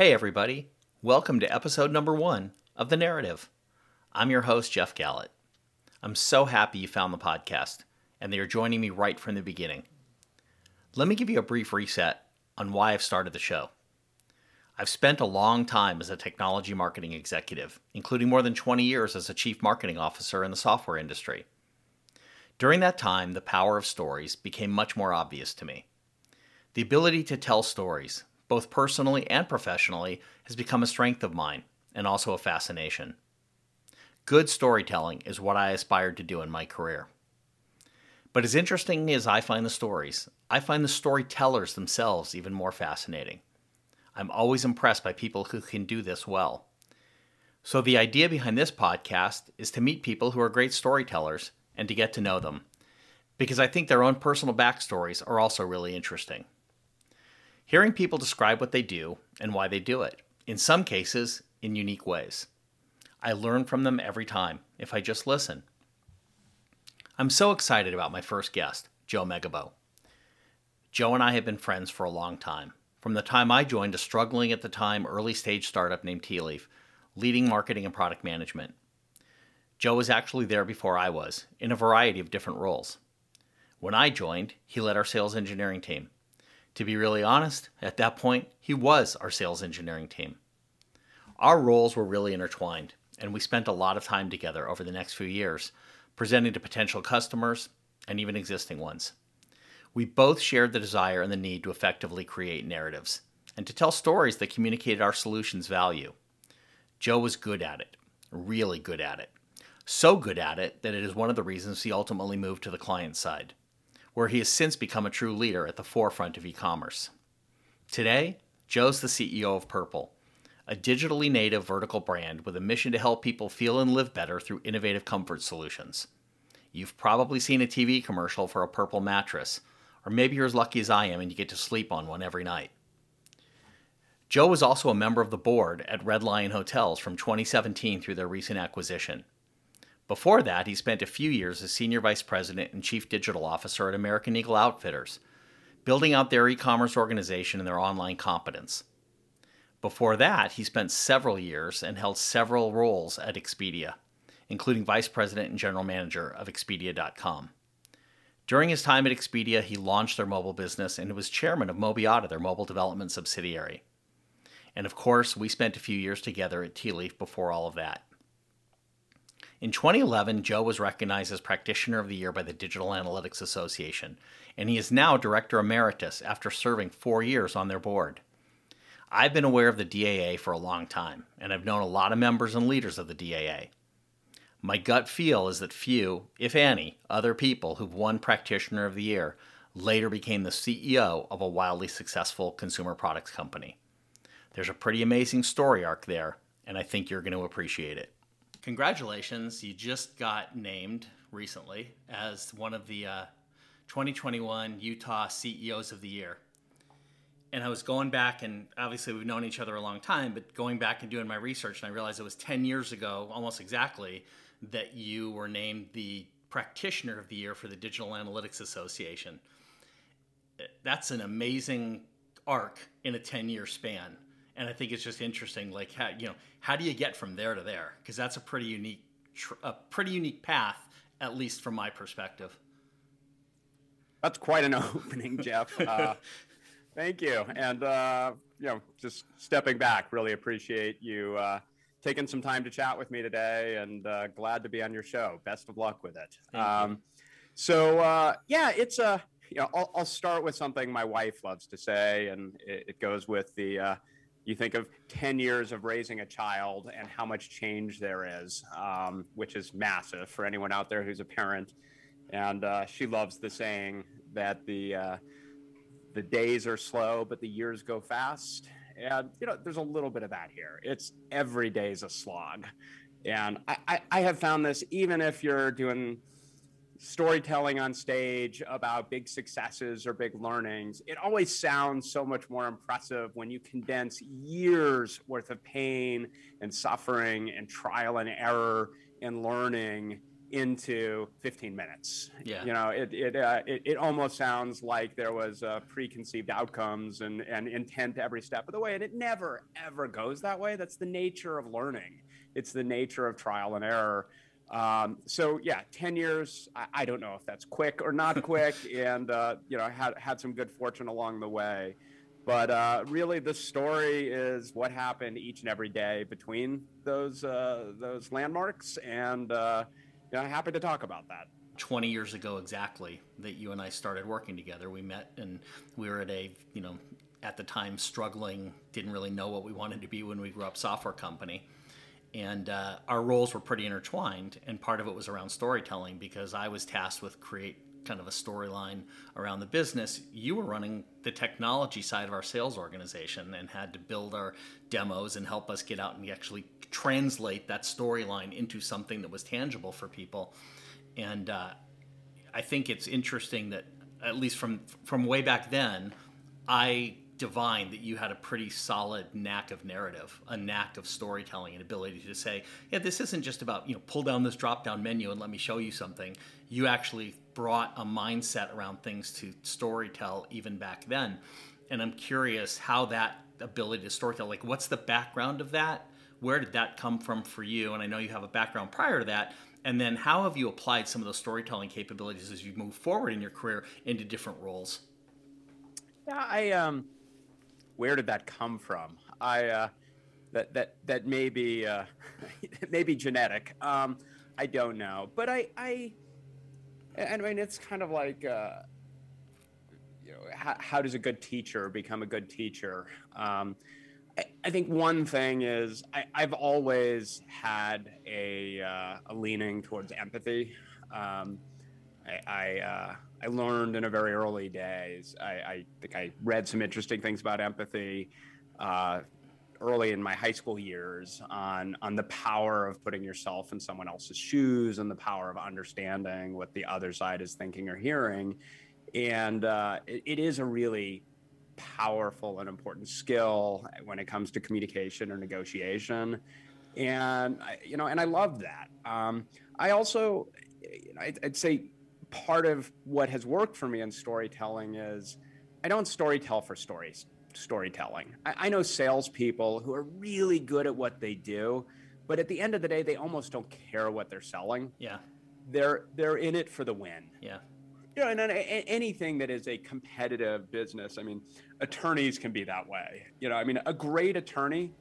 Hey, everybody. Welcome to episode number one of The Narrative. I'm your host, Jeff Gallett. I'm so happy you found the podcast and that you're joining me right from the beginning. Let me give you a brief reset on why I've started the show. I've spent a long time as a technology marketing executive, including more than 20 years as a chief marketing officer in the software industry. During that time, the power of stories became much more obvious to me. The ability to tell stories, both personally and professionally, has become a strength of mine and also a fascination. Good storytelling is what I aspired to do in my career. But as interesting as I find the stories, I find the storytellers themselves even more fascinating. I'm always impressed by people who can do this well. So, the idea behind this podcast is to meet people who are great storytellers and to get to know them, because I think their own personal backstories are also really interesting. Hearing people describe what they do and why they do it, in some cases, in unique ways. I learn from them every time if I just listen. I'm so excited about my first guest, Joe Megibow. Joe and I have been friends for a long time, from the time I joined a struggling at the time early stage startup named Tealeaf, leading marketing and product management. Joe was actually there before I was, in a variety of different roles. When I joined, he led our sales engineering team to be really honest, at that point, he was our sales engineering team. Our roles were really intertwined, and we spent a lot of time together over the next few years, presenting to potential customers and even existing ones. We both shared the desire and the need to effectively create narratives and to tell stories that communicated our solution's value. Joe was good at it, really good at it. So good at it that it is one of the reasons he ultimately moved to the client side where he has since become a true leader at the forefront of e commerce. Today, Joe's the CEO of Purple, a digitally native vertical brand with a mission to help people feel and live better through innovative comfort solutions. You've probably seen a TV commercial for a purple mattress, or maybe you're as lucky as I am and you get to sleep on one every night. Joe was also a member of the board at Red Lion Hotels from 2017 through their recent acquisition. Before that, he spent a few years as Senior Vice President and Chief Digital Officer at American Eagle Outfitters, building out their e commerce organization and their online competence. Before that, he spent several years and held several roles at Expedia, including Vice President and General Manager of Expedia.com. During his time at Expedia, he launched their mobile business and was chairman of Mobiata, their mobile development subsidiary. And of course, we spent a few years together at Tealeaf before all of that. In 2011, Joe was recognized as Practitioner of the Year by the Digital Analytics Association, and he is now Director Emeritus after serving four years on their board. I've been aware of the DAA for a long time, and I've known a lot of members and leaders of the DAA. My gut feel is that few, if any, other people who've won Practitioner of the Year later became the CEO of a wildly successful consumer products company. There's a pretty amazing story arc there, and I think you're going to appreciate it congratulations. You just got named recently as one of the uh, 2021 Utah CEOs of the Year. And I was going back, and obviously we've known each other a long time, but going back and doing my research, and I realized it was 10 years ago, almost exactly, that you were named the Practitioner of the Year for the Digital Analytics Association. That's an amazing arc in a 10 year span and I think it's just interesting, like how you know how do you get from there to there? Because that's a pretty unique, tr- a pretty unique path, at least from my perspective. That's quite an opening, Jeff. Uh, thank you, and uh, you know, just stepping back, really appreciate you uh, taking some time to chat with me today, and uh, glad to be on your show. Best of luck with it. Um, so uh, yeah, it's a. You know, I'll, I'll, start with something my wife loves to say, and it, it goes with the uh, you think of 10 years of raising a child and how much change there is, um, which is massive for anyone out there who's a parent. And uh, she loves the saying that the uh, the days are slow, but the years go fast. And you know, there's a little bit of that here. It's every day's a slog, and I, I, I have found this even if you're doing storytelling on stage about big successes or big learnings, it always sounds so much more impressive when you condense years worth of pain and suffering and trial and error and learning into 15 minutes. Yeah. You know, it it, uh, it it almost sounds like there was uh, preconceived outcomes and and intent every step of the way, and it never ever goes that way. That's the nature of learning. It's the nature of trial and error. Um, so yeah, 10 years. I, I, don't know if that's quick or not quick, and uh, you know, had had some good fortune along the way. But uh, really, the story is what happened each and every day between those uh, those landmarks, and uh, you know, happy to talk about that. 20 years ago exactly that you and I started working together. We met and we were at a, you know, at the time struggling, didn't really know what we wanted to be when we grew up software company. And uh, our roles were pretty intertwined, and part of it was around storytelling because I was tasked with create kind of a storyline around the business, you were running the technology side of our sales organization and had to build our demos and help us get out and actually translate that storyline into something that was tangible for people. And uh, I think it's interesting that at least from from way back then, I divined that you had a pretty solid knack of narrative, a knack of storytelling, and ability to say, yeah, this isn't just about you know pull down this drop down menu and let me show you something. You actually brought a mindset around things to storytell even back then, and I'm curious how that ability to storytell, like what's the background of that? Where did that come from for you? And I know you have a background prior to that. And then how have you applied some of those storytelling capabilities as you move forward in your career into different roles? Yeah, I um where did that come from? I uh, that that that may be uh, genetic. Um, I don't know, but I I I mean it's kind of like uh, you know how, how does a good teacher become a good teacher? Um, I, I think one thing is I, I've always had a, uh, a leaning towards empathy. Um, I, I, uh, I, learned in a very early days. I, I, think I read some interesting things about empathy uh, early in my high school years on on the power of putting yourself in someone else's shoes and the power of understanding what the other side is thinking or hearing. And uh, it, it is a really powerful and important skill when it comes to communication or negotiation. And I, you know, and I love that. Um, I also, I'd, I'd say part of what has worked for me in storytelling is I don't storytell for stories storytelling. I, I know salespeople who are really good at what they do, but at the end of the day, they almost don't care what they're selling. Yeah, they're they're in it for the win. Yeah. You know, and, and anything that is a competitive business, I mean, attorneys can be that way. You know, I mean, a great attorney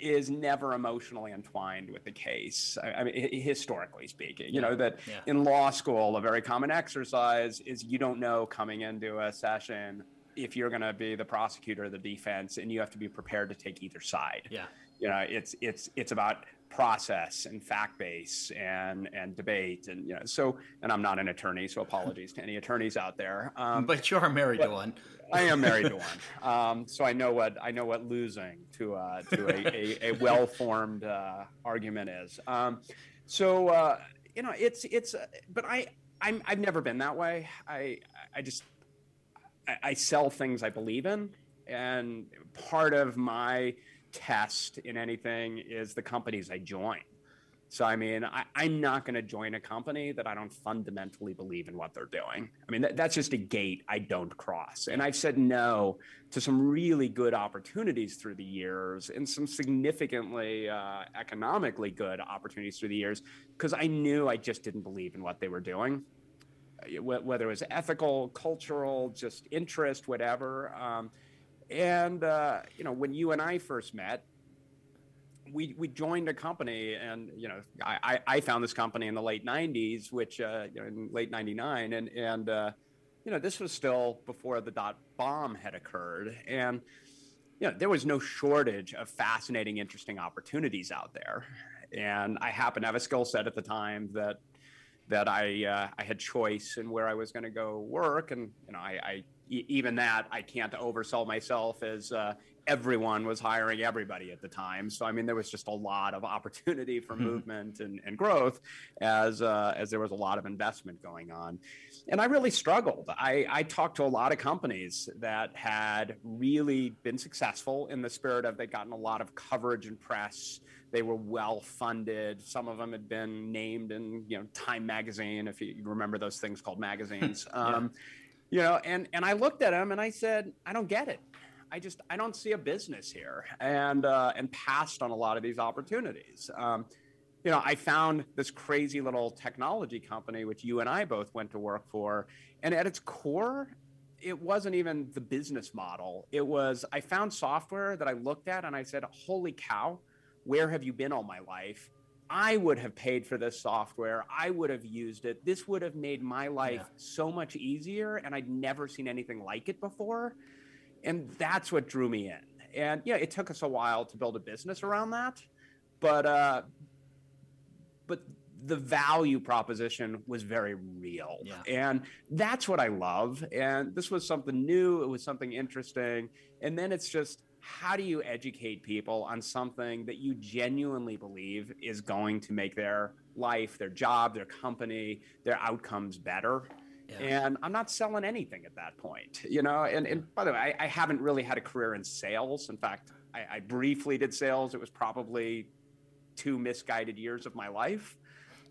is never emotionally entwined with the case. I, I mean, historically speaking, you know that yeah. in law school, a very common exercise is you don't know coming into a session if you're going to be the prosecutor or the defense, and you have to be prepared to take either side. Yeah, you know, it's it's it's about process and fact base and and debate and you know so and I'm not an attorney so apologies to any attorneys out there. Um, but you are married to one. I am married to one. Um, so I know what I know what losing to uh, to a, a, a well formed uh, argument is. Um, so uh, you know it's it's uh, but I I'm I've never been that way. I I just I, I sell things I believe in and part of my test in anything is the companies I join. So, I mean, I, am not going to join a company that I don't fundamentally believe in what they're doing. I mean, that, that's just a gate I don't cross. And I've said no to some really good opportunities through the years and some significantly uh, economically good opportunities through the years because I knew I just didn't believe in what they were doing, whether it was ethical, cultural, just interest, whatever. Um, and uh, you know, when you and I first met, we we joined a company, and you know, I I found this company in the late '90s, which uh, you know, in late '99, and and uh, you know, this was still before the dot bomb had occurred, and you know, there was no shortage of fascinating, interesting opportunities out there, and I happened to have a skill set at the time that that I uh, I had choice in where I was going to go work, and you know I, I even that I can't oversell myself as uh, everyone was hiring everybody at the time. So I mean, there was just a lot of opportunity for mm-hmm. movement and, and growth as uh, as there was a lot of investment going on. And I really struggled. I, I talked to a lot of companies that had really been successful in the spirit of they'd gotten a lot of coverage and press. They were well funded. Some of them had been named in you know Time magazine, if you remember those things called magazines. yeah. um, you know, and and I looked at him and I said, I don't get it. I just I don't see a business here, and uh, and passed on a lot of these opportunities. Um, you know, I found this crazy little technology company, which you and I both went to work for, and at its core, it wasn't even the business model. It was I found software that I looked at and I said, "Holy cow, where have you been all my life?" I would have paid for this software. I would have used it. This would have made my life yeah. so much easier, and I'd never seen anything like it before and that's what drew me in. And yeah, it took us a while to build a business around that, but uh, but the value proposition was very real, yeah. and that's what I love. And this was something new. It was something interesting, and then it's just how do you educate people on something that you genuinely believe is going to make their life, their job, their company, their outcomes better? Yeah. And I'm not selling anything at that point, you know. And, and by the way, I, I haven't really had a career in sales. In fact, I, I, briefly did sales. It was probably two misguided years of my life.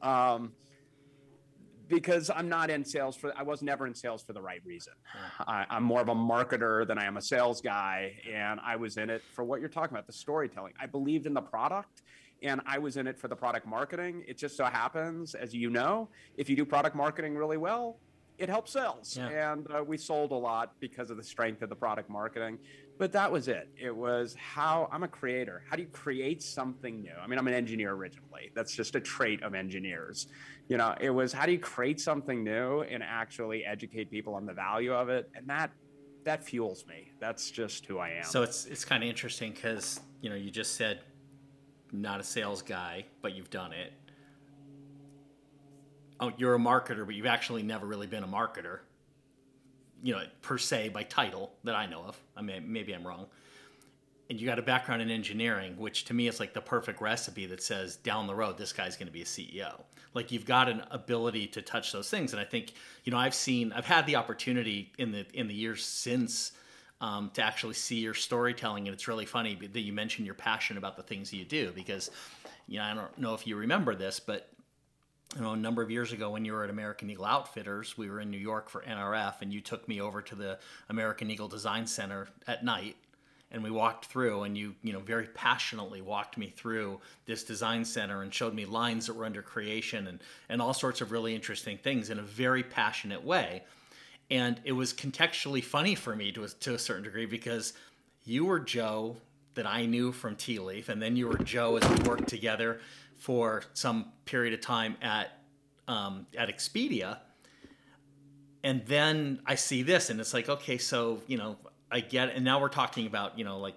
Um, because I'm not in sales for, I was never in sales for the right reason. I, I'm more of a marketer than I am a sales guy. And I was in it for what you're talking about, the storytelling. I believed in the product and I was in it for the product marketing. It just so happens, as you know, if you do product marketing really well, it helps sales. Yeah. And uh, we sold a lot because of the strength of the product marketing. But that was it. It was how I'm a creator. How do you create something new? I mean, I'm an engineer originally. That's just a trait of engineers. You know, it was how do you create something new and actually educate people on the value of it? And that that fuels me. That's just who I am. So it's it's kind of interesting because you know you just said not a sales guy, but you've done it oh, you're a marketer, but you've actually never really been a marketer, you know, per se by title that I know of. I mean, maybe I'm wrong. And you got a background in engineering, which to me is like the perfect recipe that says down the road, this guy's going to be a CEO. Like you've got an ability to touch those things. And I think, you know, I've seen, I've had the opportunity in the, in the years since um, to actually see your storytelling. And it's really funny that you mentioned your passion about the things you do because, you know, I don't know if you remember this, but you know, a number of years ago when you were at American Eagle Outfitters, we were in New York for NRF, and you took me over to the American Eagle Design Center at night, and we walked through, and you, you know, very passionately walked me through this design center and showed me lines that were under creation and and all sorts of really interesting things in a very passionate way, and it was contextually funny for me to to a certain degree because you were Joe that I knew from Tealeaf, and then you were Joe as we worked together for some period of time at um, at Expedia, and then I see this, and it's like, okay, so you know, I get, it. and now we're talking about you know like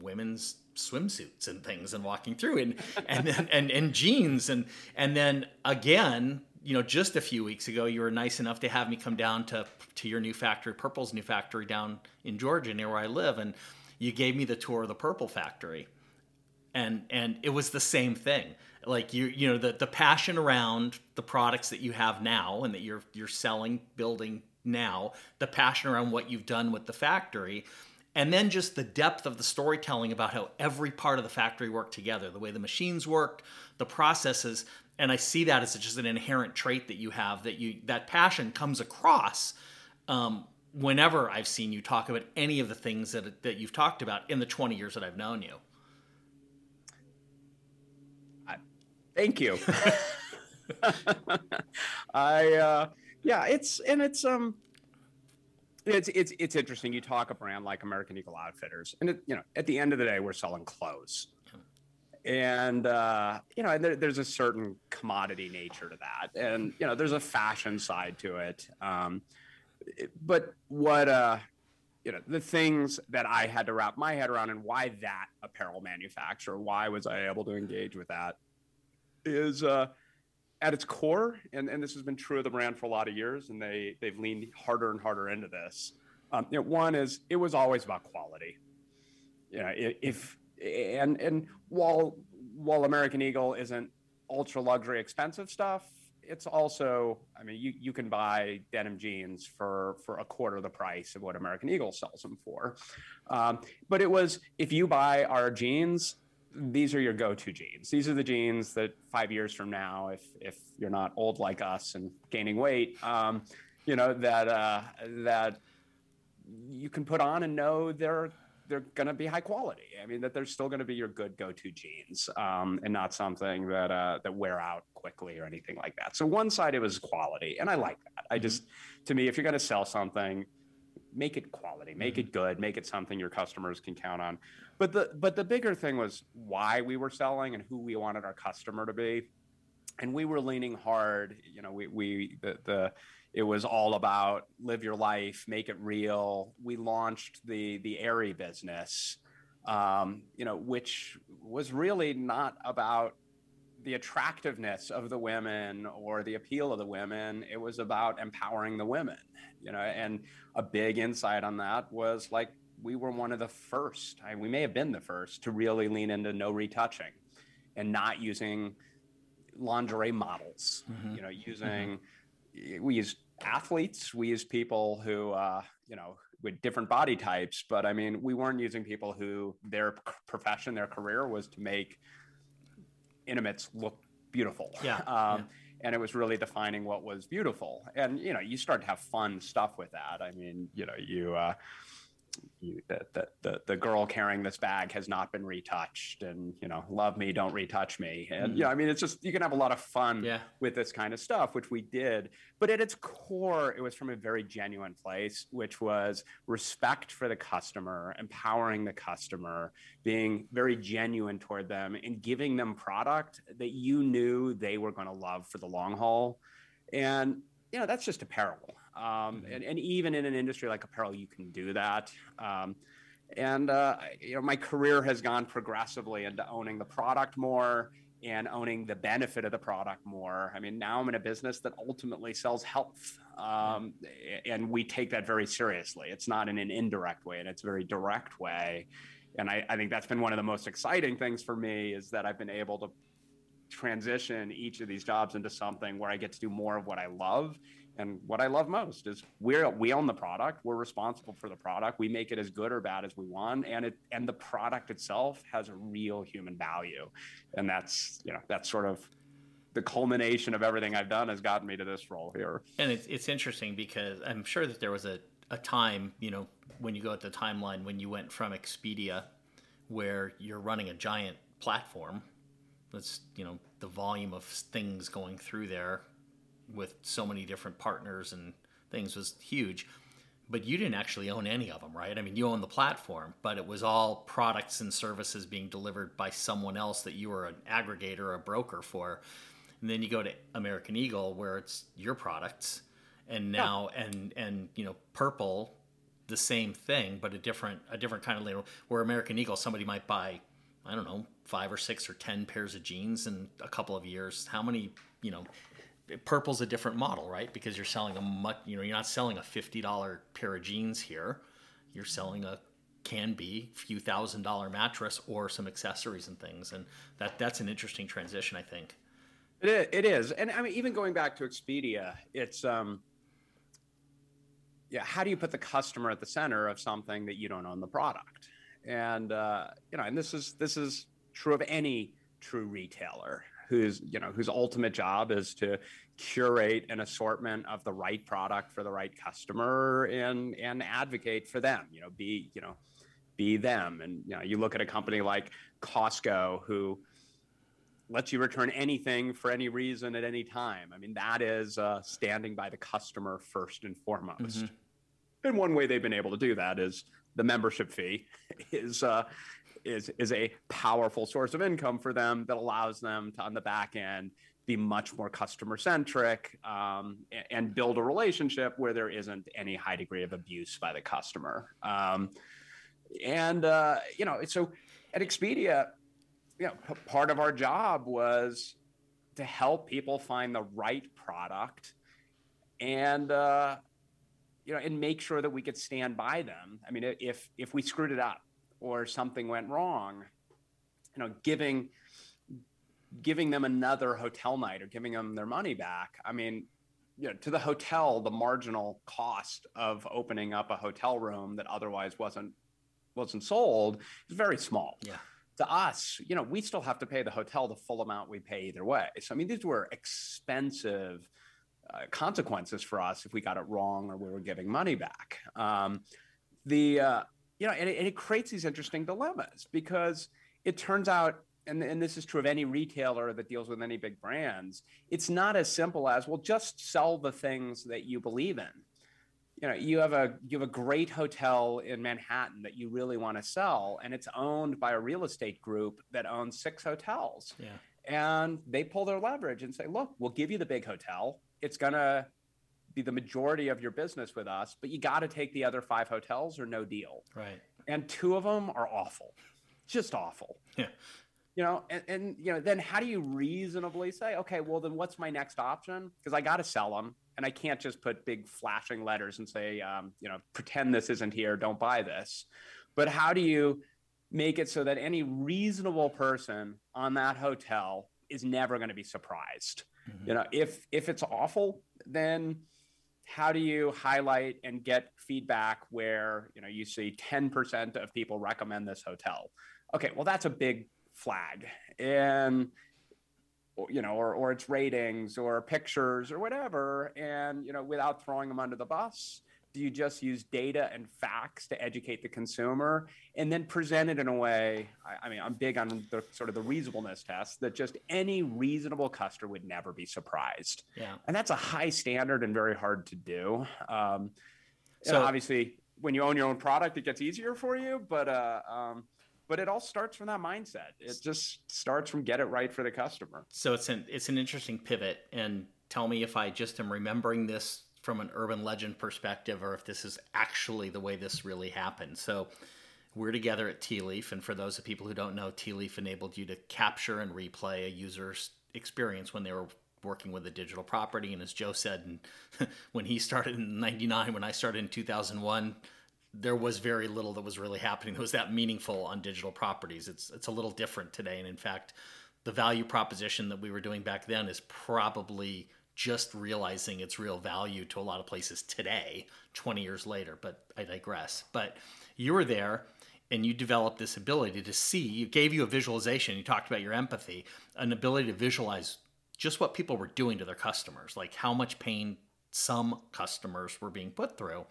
women's swimsuits and things and walking through and and and, and, and jeans. And and then again you know just a few weeks ago you were nice enough to have me come down to to your new factory purple's new factory down in georgia near where i live. And you gave me the tour of the purple factory and and it was the same thing. Like you you know the the passion around the products that you have now and that you're you're selling building now the passion around what you've done with the factory and then just the depth of the storytelling about how every part of the factory worked together the way the machines worked the processes and i see that as just an inherent trait that you have that you that passion comes across um, whenever i've seen you talk about any of the things that, that you've talked about in the 20 years that i've known you Thank you. I uh, yeah, it's and it's um it's it's it's interesting. You talk a brand like American Eagle Outfitters, and it, you know, at the end of the day, we're selling clothes, and uh, you know, and there, there's a certain commodity nature to that, and you know, there's a fashion side to it. Um, but what uh, you know, the things that I had to wrap my head around, and why that apparel manufacturer, why was I able to engage with that? Is uh, at its core, and, and this has been true of the brand for a lot of years, and they they've leaned harder and harder into this. Um, you know, one is it was always about quality. You know, if and and while while American Eagle isn't ultra luxury expensive stuff, it's also I mean you you can buy denim jeans for for a quarter the price of what American Eagle sells them for. Um, but it was if you buy our jeans, these are your go-to jeans. These are the jeans that five years from now, if if you're not old like us and gaining weight, um, you know that uh, that you can put on and know they're they're going to be high quality. I mean that they're still going to be your good go-to jeans, um, and not something that uh, that wear out quickly or anything like that. So one side it was quality, and I like that. I just to me, if you're going to sell something, make it quality, make it good, make it something your customers can count on. But the but the bigger thing was why we were selling and who we wanted our customer to be. And we were leaning hard, you know, we we the, the it was all about live your life, make it real. We launched the the Aerie business, um, you know, which was really not about the attractiveness of the women or the appeal of the women. It was about empowering the women, you know. And a big insight on that was like we were one of the first, I, we may have been the first to really lean into no retouching and not using lingerie models, mm-hmm. you know, using, mm-hmm. we use athletes, we use people who, uh, you know, with different body types, but I mean, we weren't using people who their profession, their career was to make intimates look beautiful. Yeah. Um, yeah. And it was really defining what was beautiful. And, you know, you start to have fun stuff with that. I mean, you know, you, uh, you, the, the, the, the girl carrying this bag has not been retouched and you know love me don't retouch me and mm. you know i mean it's just you can have a lot of fun yeah. with this kind of stuff which we did but at its core it was from a very genuine place which was respect for the customer empowering the customer being very genuine toward them and giving them product that you knew they were going to love for the long haul and you know that's just apparel um, mm-hmm. and, and, even in an industry like apparel, you can do that. Um, and uh, you know, my career has gone progressively into owning the product more and owning the benefit of the product more. I mean, now I'm in a business that ultimately sells health, um, and we take that very seriously. It's not in an indirect way, and it's a very direct way. And I, I think that's been one of the most exciting things for me is that I've been able to transition each of these jobs into something where I get to do more of what I love and what I love most is we're we own the product. We're responsible for the product. We make it as good or bad as we want, and it and the product itself has a real human value, and that's you know that's sort of the culmination of everything I've done has gotten me to this role here. And it's it's interesting because I'm sure that there was a a time you know when you go at the timeline when you went from Expedia, where you're running a giant platform. That's you know the volume of things going through there with so many different partners and things was huge. But you didn't actually own any of them, right? I mean, you own the platform, but it was all products and services being delivered by someone else that you were an aggregator or a broker for. And then you go to American Eagle where it's your products and now yeah. and and you know purple the same thing but a different a different kind of label where american eagle somebody might buy i don't know five or six or ten pairs of jeans in a couple of years how many you know purple's a different model, right? Because you're selling a much, you know, you're not selling a fifty dollar pair of jeans here. You're selling a can be few thousand dollar mattress or some accessories and things, and that that's an interesting transition, I think. It is, and I mean, even going back to Expedia, it's um, yeah, how do you put the customer at the center of something that you don't own the product? And uh, you know, and this is this is true of any true retailer whose you know whose ultimate job is to curate an assortment of the right product for the right customer and and advocate for them you know be you know be them. And you know you look at a company like Costco who lets you return anything for any reason at any time. I mean that is uh, standing by the customer first and foremost. Mm-hmm. and one way they've been able to do that is the membership fee is uh, is is a powerful source of income for them that allows them to on the back end be much more customer centric um, and build a relationship where there isn't any high degree of abuse by the customer. Um, and uh, you know, so at Expedia, you know, p- part of our job was to help people find the right product and uh, you know and make sure that we could stand by them i mean if if we screwed it up or something went wrong you know giving giving them another hotel night or giving them their money back i mean you know to the hotel the marginal cost of opening up a hotel room that otherwise wasn't wasn't sold is very small Yeah. to us, you know, we still have to pay the hotel the full amount we pay either way. So, I mean, these were expensive uh, consequences for us if we got it wrong or we were giving money back. Um, the, uh, you know, and it, and it creates these interesting dilemmas because it turns out, and, and this is true of any retailer that deals with any big brands, it's not as simple as, well, just sell the things that you believe in. You know you have a you have a great hotel in manhattan that you really want to sell and it's owned by a real estate group that owns six hotels. Yeah. and they pull their leverage and say look we'll give you the big hotel. It's going to be the majority of your business with us but you got to take the other five hotels or no deal Right. and two of them are awful just awful Yeah. you know and, and you know then how do you reasonably say okay well then what's my next option because i got to sell them and i can't just put big flashing letters and say um, you know pretend this isn't here don't buy this but how do you make it so that any reasonable person on that hotel is never going to be surprised Mhm. you know if if it's awful then how do you highlight and get feedback where you know you see 10% of people recommend this hotel? Okay well that's a big flag. And you know or, or its ratings or pictures or whatever and you know without throwing them under the bus do you just use data and facts to educate the consumer and then present it in a way I, I mean i'm big on the sort of the reasonableness test that just any reasonable customer would never be surprised Yeah. and that's a high standard and very hard to do. Um, so obviously, when you own your own product, it gets easier for you. But uh, um, but it all starts from that mindset. It just starts from get it right for the customer. So it's an it's an interesting pivot, and tell me if I just am remembering this from an urban legend perspective, or if this is actually the way this really happened. So we're together at Tealeaf, and for those of people who don't know, Tealeaf enabled you to capture and replay a user's experience when they were working with a digital property. And as Joe said, and when he started in '99, when I started in 2001 there was very little that was really happening that was that meaningful on digital properties. It's it's a little different today, and in fact, the value proposition that we were doing back then is probably just realizing its real value to a lot of places today, 20 years later. But I digress. But you were there and you developed this ability to see, it gave you a visualization. You talked about your empathy, an ability to visualize just what people were doing to their customers, like how much pain some customers were being put through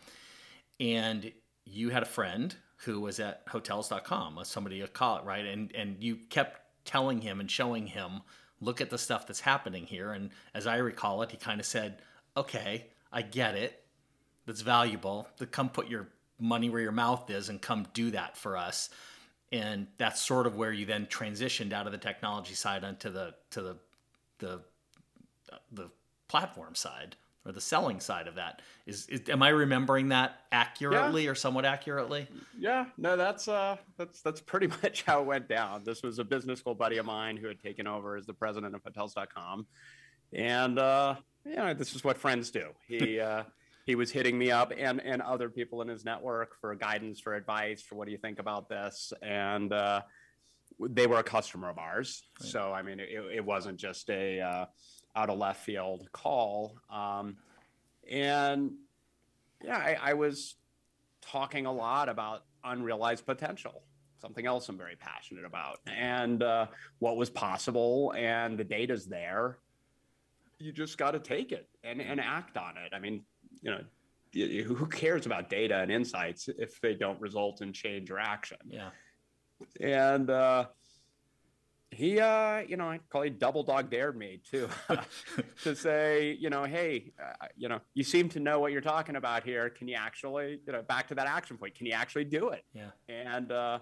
and you had a friend who was at hotels.com somebody you call it right and and you kept telling him and showing him look at the stuff that's happening here. And as i recall it he kind of said okay i get it. That's valuable. To come put your money where your mouth is and come do that for us. And that's sort of where you then transitioned out of the technology side onto the to the the the platform side or the selling side of that is, is am i remembering that accurately or somewhat accurately Yeah, no, that's uh, that's that's pretty much how it went down. This was a business school buddy of mine who had taken over as the president of Hotels.com, and uh, you know, this is what friends do. He uh, he was hitting me up and and other people in his network for guidance, for advice, for what do you think about this, and uh, they were a customer of ours. Right. So I mean, it, it wasn't just a uh, out of left field call, um, and yeah, I, I was talking a lot about unrealized potential something else i'm very passionate about and uh, what was possible and the data's there. You just got to take it and, and act on it. I mean you know who cares about data and insights if they don't result in change or action? Yeah. And uh, he uh, you know i call he double dog dared me too to say, you know, hey, uh, you know, you seem to know what you're talking about here. Can you actually, you know, back to that action point? Can you actually do it? yeah And uh,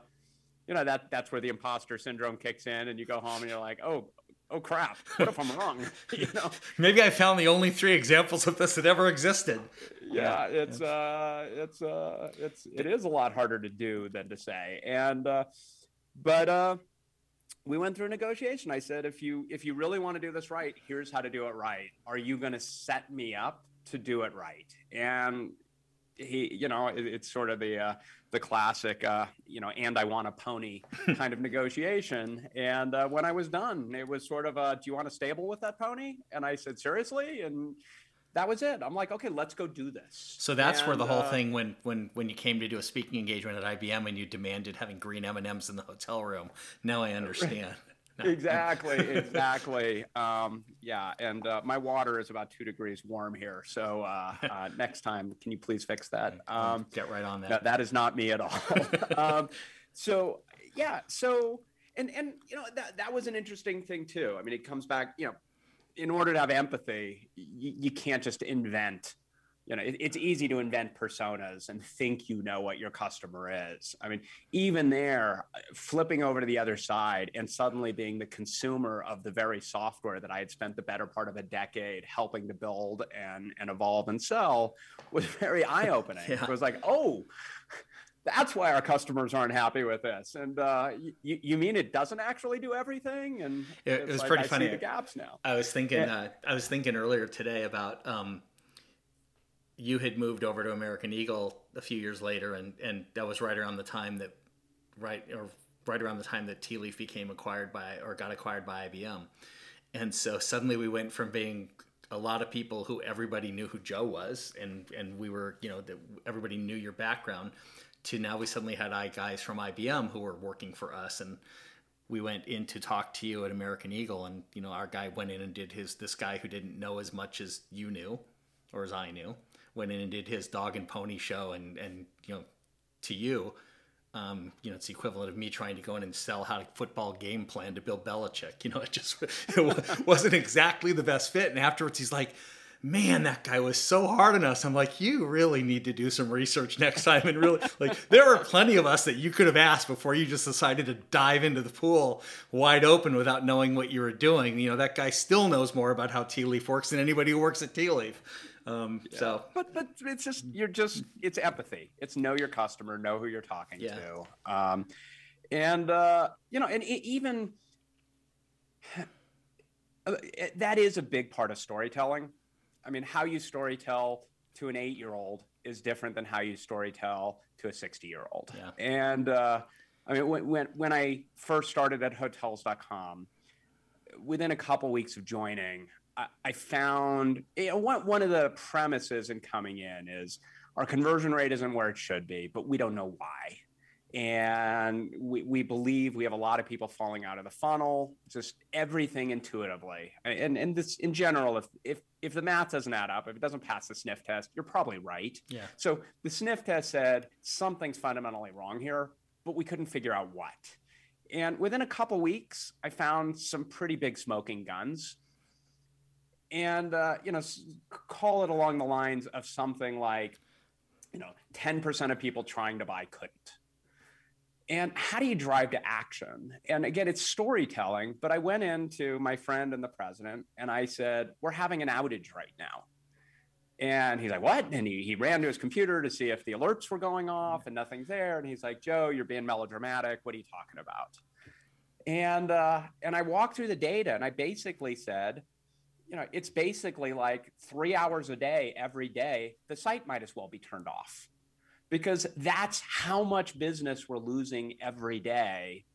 you know that that's where the imposter syndrome kicks in, and you go home and you're like, oh, oh crap, what if I'm wrong? you know, maybe i found the only three examples of this that ever existed yeah, it's uh, it's uh, it's it is a lot harder to do than to say, and uh, but uh, we went through a negotiation. I said, if you if you really want to do this right, here's how to do it right. Are you going to set me up to do it right? And he, you know, it, it's sort of the uh, the classic, uh, you know, and I want a pony kind of negotiation. And uh, when I was done, it was sort of, a, do you want to stable with that pony? And I said, seriously, and that was it. I'm like, okay, let's go do this. So that's and, where the whole uh, thing when when when you came to do a speaking engagement at IBM and you demanded having green M and M's in the hotel room. Now I understand. No. exactly, exactly. Um, yeah, and uh, my water is about two degrees warm here. So uh, uh, next time, can you please fix that? Um, Get right on that. that, that is not me at all. um, so yeah, so and and you know that that was an interesting thing too. I mean, it comes back. You know, in order to have empathy, you, you can't just invent. You know, it, it's easy to invent personas and think you know what your customer is. I mean, even there, flipping over to the other side and suddenly being the consumer of the very software that I had spent the better part of a decade helping to build and and evolve and sell was very eye opening. Yeah. It was like, oh, that's why our customers aren't happy with this. And uh, you, you mean it doesn't actually do everything? And It- it was like, pretty I funny. See the gaps now. I was thinking. Yeah. Uh, I was thinking earlier today about um, you had moved over to American Eagle a few years later, and and that was right around the time that, right or right around the time that Tealeaf became acquired by or got acquired by IBM, and so suddenly we went from being a lot of people who everybody knew who Joe was, and and we were you know that everybody knew your background, to now we suddenly had guys from IBM who were working for us and we went in to talk to you at American Eagle, and you know our guy went in and did his. This guy who didn't know as much as you knew, or as I knew, went in and did his dog and pony show, and and you know, to you, um, you know, it's the equivalent of me trying to go in and sell how to football game plan to Bill Belichick. You know, it just it wasn't exactly the best fit. And afterwards, he's like. Man, that guy was so hard on us. I'm like, you really need to do some research next time. And really, like, there are plenty of us that you could have asked before you just decided to dive into the pool wide open without knowing what you were doing. You know, that guy still knows more about how Tealeaf works than anybody who works at Tealeaf. Um, So, But but it's just you're just it's empathy. It's know your customer, know who you're talking Yeah. to, um, and uh, you know, and e- even uh, that is a big part of storytelling. I mean, how you story tell to an eight-year-old is different than how you story tell to a sixty-year-old. Yeah. And uh, I mean, when, when when I first started at Hotels.com, within a couple weeks of joining, I, I found you know, one, one of the premises in coming in is our conversion rate isn't where it should be, but we don't know why. And we, we believe we have a lot of people falling out of the funnel, just everything intuitively. And, and this in general, if, if, if the math doesn't add up, if it doesn't pass the sniff test, you're probably right. yeah. So the sniff test said something's fundamentally wrong here, but we couldn't figure out what. And within a couple weeks, I found some pretty big smoking guns. And, uh, you know, call it along the lines of something like, you know, 10% of people trying to buy couldn't. And how do you drive to action? And again, it's storytelling, but I went into my friend and the president and I said, We're having an outage right now. And he's like, What? And he, he ran to his computer to see if the alerts were going off and nothing's there. And he's like, Joe, you're being melodramatic. What are you talking about? And uh, and I walked through the data and I basically said, you know, it's basically like three hours a day every day. The site might as well be turned off because that's how much business we're losing every day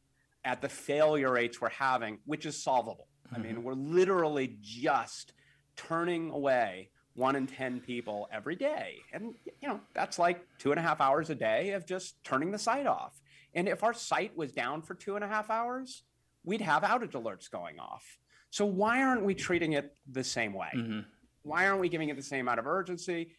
at the failure rates we're having, which is solvable. I mean, we're literally just turning away one in 10 people every day. And, you know, that's like two and a half hours a day of just turning the site off. And if our site was down for two and a half hours, we'd have outage alerts going off. So why aren't we treating it the same way? hmm why aren't we giving it the same amount of urgency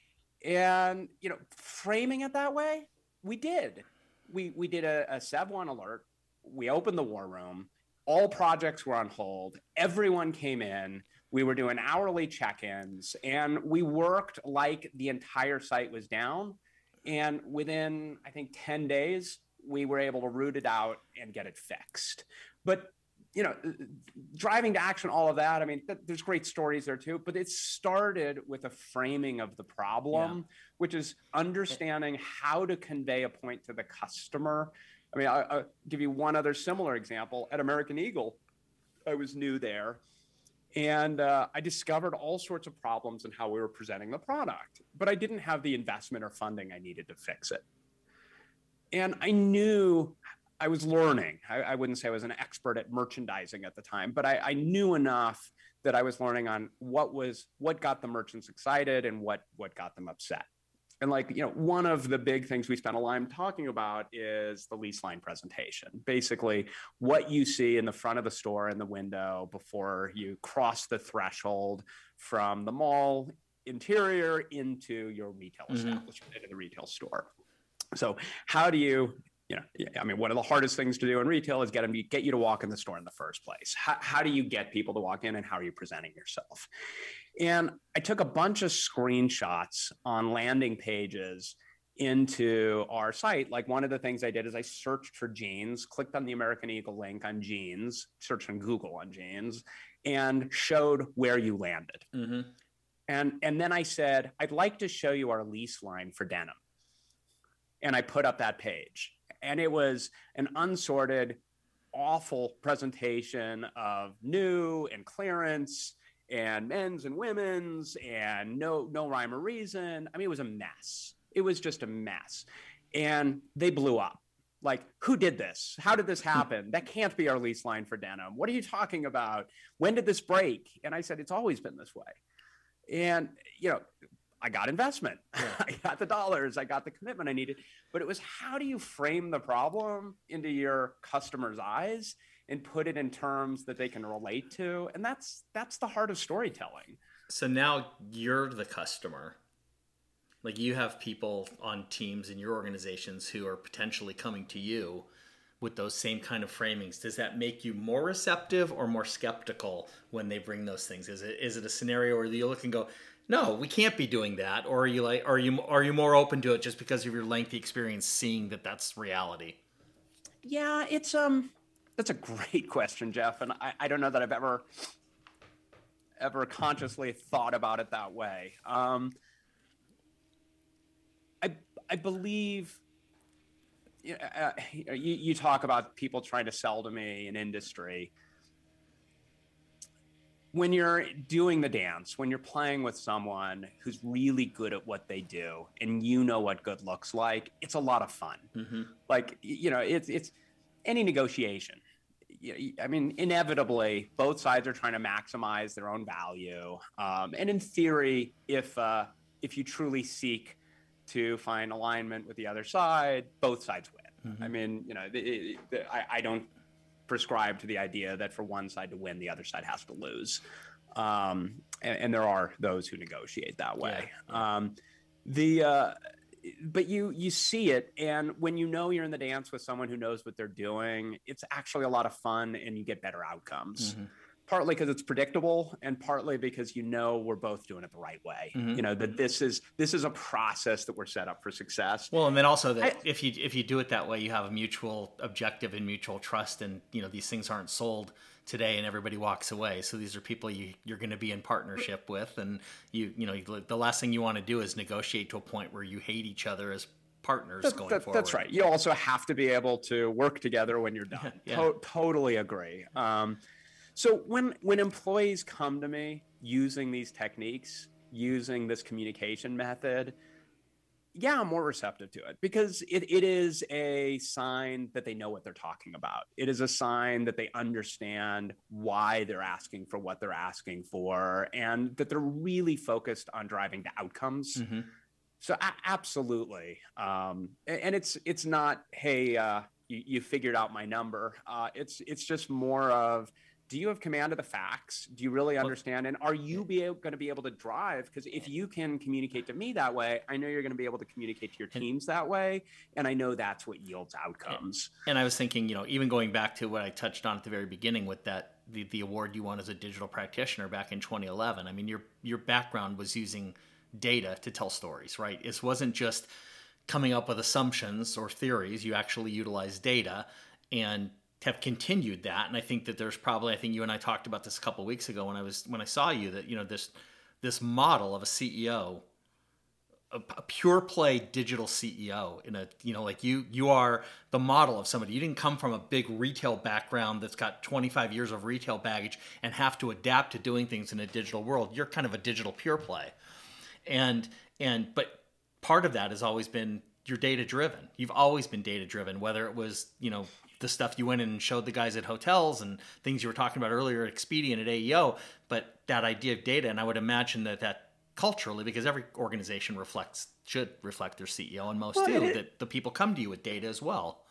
and you know framing it that way we did. We we did a, a sev 1 alert. We opened the war room. All projects were on hold. Everyone came in. We were doing hourly check-ins. And we worked like the entire site was down. And within i think 10 days we were able to root it out and get it fixed. But you know driving to action all of that i mean th- there's great stories there too but it started with a framing of the problem which is understanding how to convey a point to the customer I mean, I, will give you one other similar example. At American Eagle, I was new there, and uh, I discovered all sorts of problems in how we were presenting the product, but I didn't have the investment or funding I needed to fix it. And I knew I was learning. I, I wouldn't say I was an expert at merchandising at the time, but I, I knew enough that I was learning on what was what got the merchants excited and what what got them upset. And like, you know, one of the big things we spent a lot of time talking about is the lease line presentation. Basically, what you see in the front of the store in the window before you cross the threshold from the mall interior into your retail mm-hmm. establishment, into the retail store. So, how do you you know, I mean, one of the hardest things to do in retail is get them get you to walk in the store in the first place. How, how do you get people to walk in, and how are you presenting yourself? And I took a bunch of screenshots on landing pages into our site. Like one of the things I did is I searched for jeans, clicked on the American Eagle link on jeans, searched on Google on jeans, and showed where you landed. Mm-hmm. And and then I said, I'd like to show you our lease line for denim. And I put up that page and it was an unsorted, awful presentation of new and clearance and men's and women's and no no rhyme or reason. I mean, it was a mess. It was just a mess, and they blew up. Like, who did this? How did this hmm. happen? That can't be our lease line for denim. What are you talking about? When did this break? And I said, it's always been this way. And you know, I got investment. Yeah. I got the dollars. I got the commitment I needed. But it was how do you frame the problem into your customer's eyes and put it in terms that they can relate to? And that's that's the heart of storytelling. So now you're the customer. Like you have people on teams in your organizations who are potentially coming to you with those same kind of framings. Does that make you more receptive or more skeptical when they bring those things? Is it is it a scenario where you look and go, no, we can't be doing that. Or are you like, are you are you more open to it just because of your lengthy experience seeing that that's reality? Yeah, it's um, that's a great question, Jeff, and I, I don't know that I've ever ever consciously thought about it that way. Um, I I believe. Uh, you, you talk about people trying to sell to me an industry when you're doing the dance, when you're playing with someone who's really good at what they do and you know what good looks like, it's a lot of fun. Mm-hmm. Like, you know, it's, it's any negotiation. I mean, inevitably, both sides are trying to maximize their own value. Um, and in theory, if, uh, if you truly seek to find alignment with the other side, both sides win. Mm-hmm. I mean, you know, it, it, I, I don't prescribe to the idea that for one side to win, the other side has to lose. Um, and, and, there are those who negotiate that way. Yeah. Um, the uh, but you you see it, and when you know you're in the dance with someone who knows what they're doing, it's actually a lot of fun, and you get better outcomes. Mm-hmm partly because it's predictable and partly because you know we're both doing it the right way mm-hmm. you know that this is this is a process that we're set up for success well and then also that I, if you if you do it that way you have a mutual objective and mutual trust and you know these things aren't sold today and everybody walks away so these are people you you're going to be in partnership with and you you know the last thing you want to do is negotiate to a point where you hate each other as partners that, going that, forward. That's right. You also have to be able to work together when you're done. yeah. to- totally agree. Um, so when when employees come to me using these techniques, using this communication method, yeah, I'm more receptive to it because it, it is a sign that they know what they're talking about. It is a sign that they understand why they're asking for what they're asking for and that they're really focused on driving the outcomes. Mm-hmm. So a- absolutely. Um, and, it's, it's not, Hey, uh, you, you, figured out my number. Uh, it's, it's just more of, do you have command of the facts? Do you really understand? And are you be going to be able to drive? Because if you can communicate to me that way, I know you're going to be able to communicate to your teams that way, and I know that's what yields outcomes. And I was thinking, you know, even going back to what I touched on at the very beginning with that the, the award you won as a digital practitioner back in 2011. I mean, your your background was using data to tell stories, right? It wasn't just coming up with assumptions or theories. You actually utilized data and have continued that. And i think that there's probably i think you and i talked about this a couple weeks ago when i was when i saw you that you know this this model of a ceo a, a, pure play digital CEO in a you know like you you are the model of somebody. You didn't come from a big retail background that's got 25 years of retail baggage and have to adapt to doing things in a digital world. You're kind of a digital pure play. And and but part of that has always been you're data driven you've always been data driven whether it was you know the stuff you went and showed the guys at hotels and things you were talking about earlier at Expedia and at AEO but that idea of data and I would imagine that that culturally because every organization reflects should reflect their CEO and most well, do it, that the people come to you with data as well.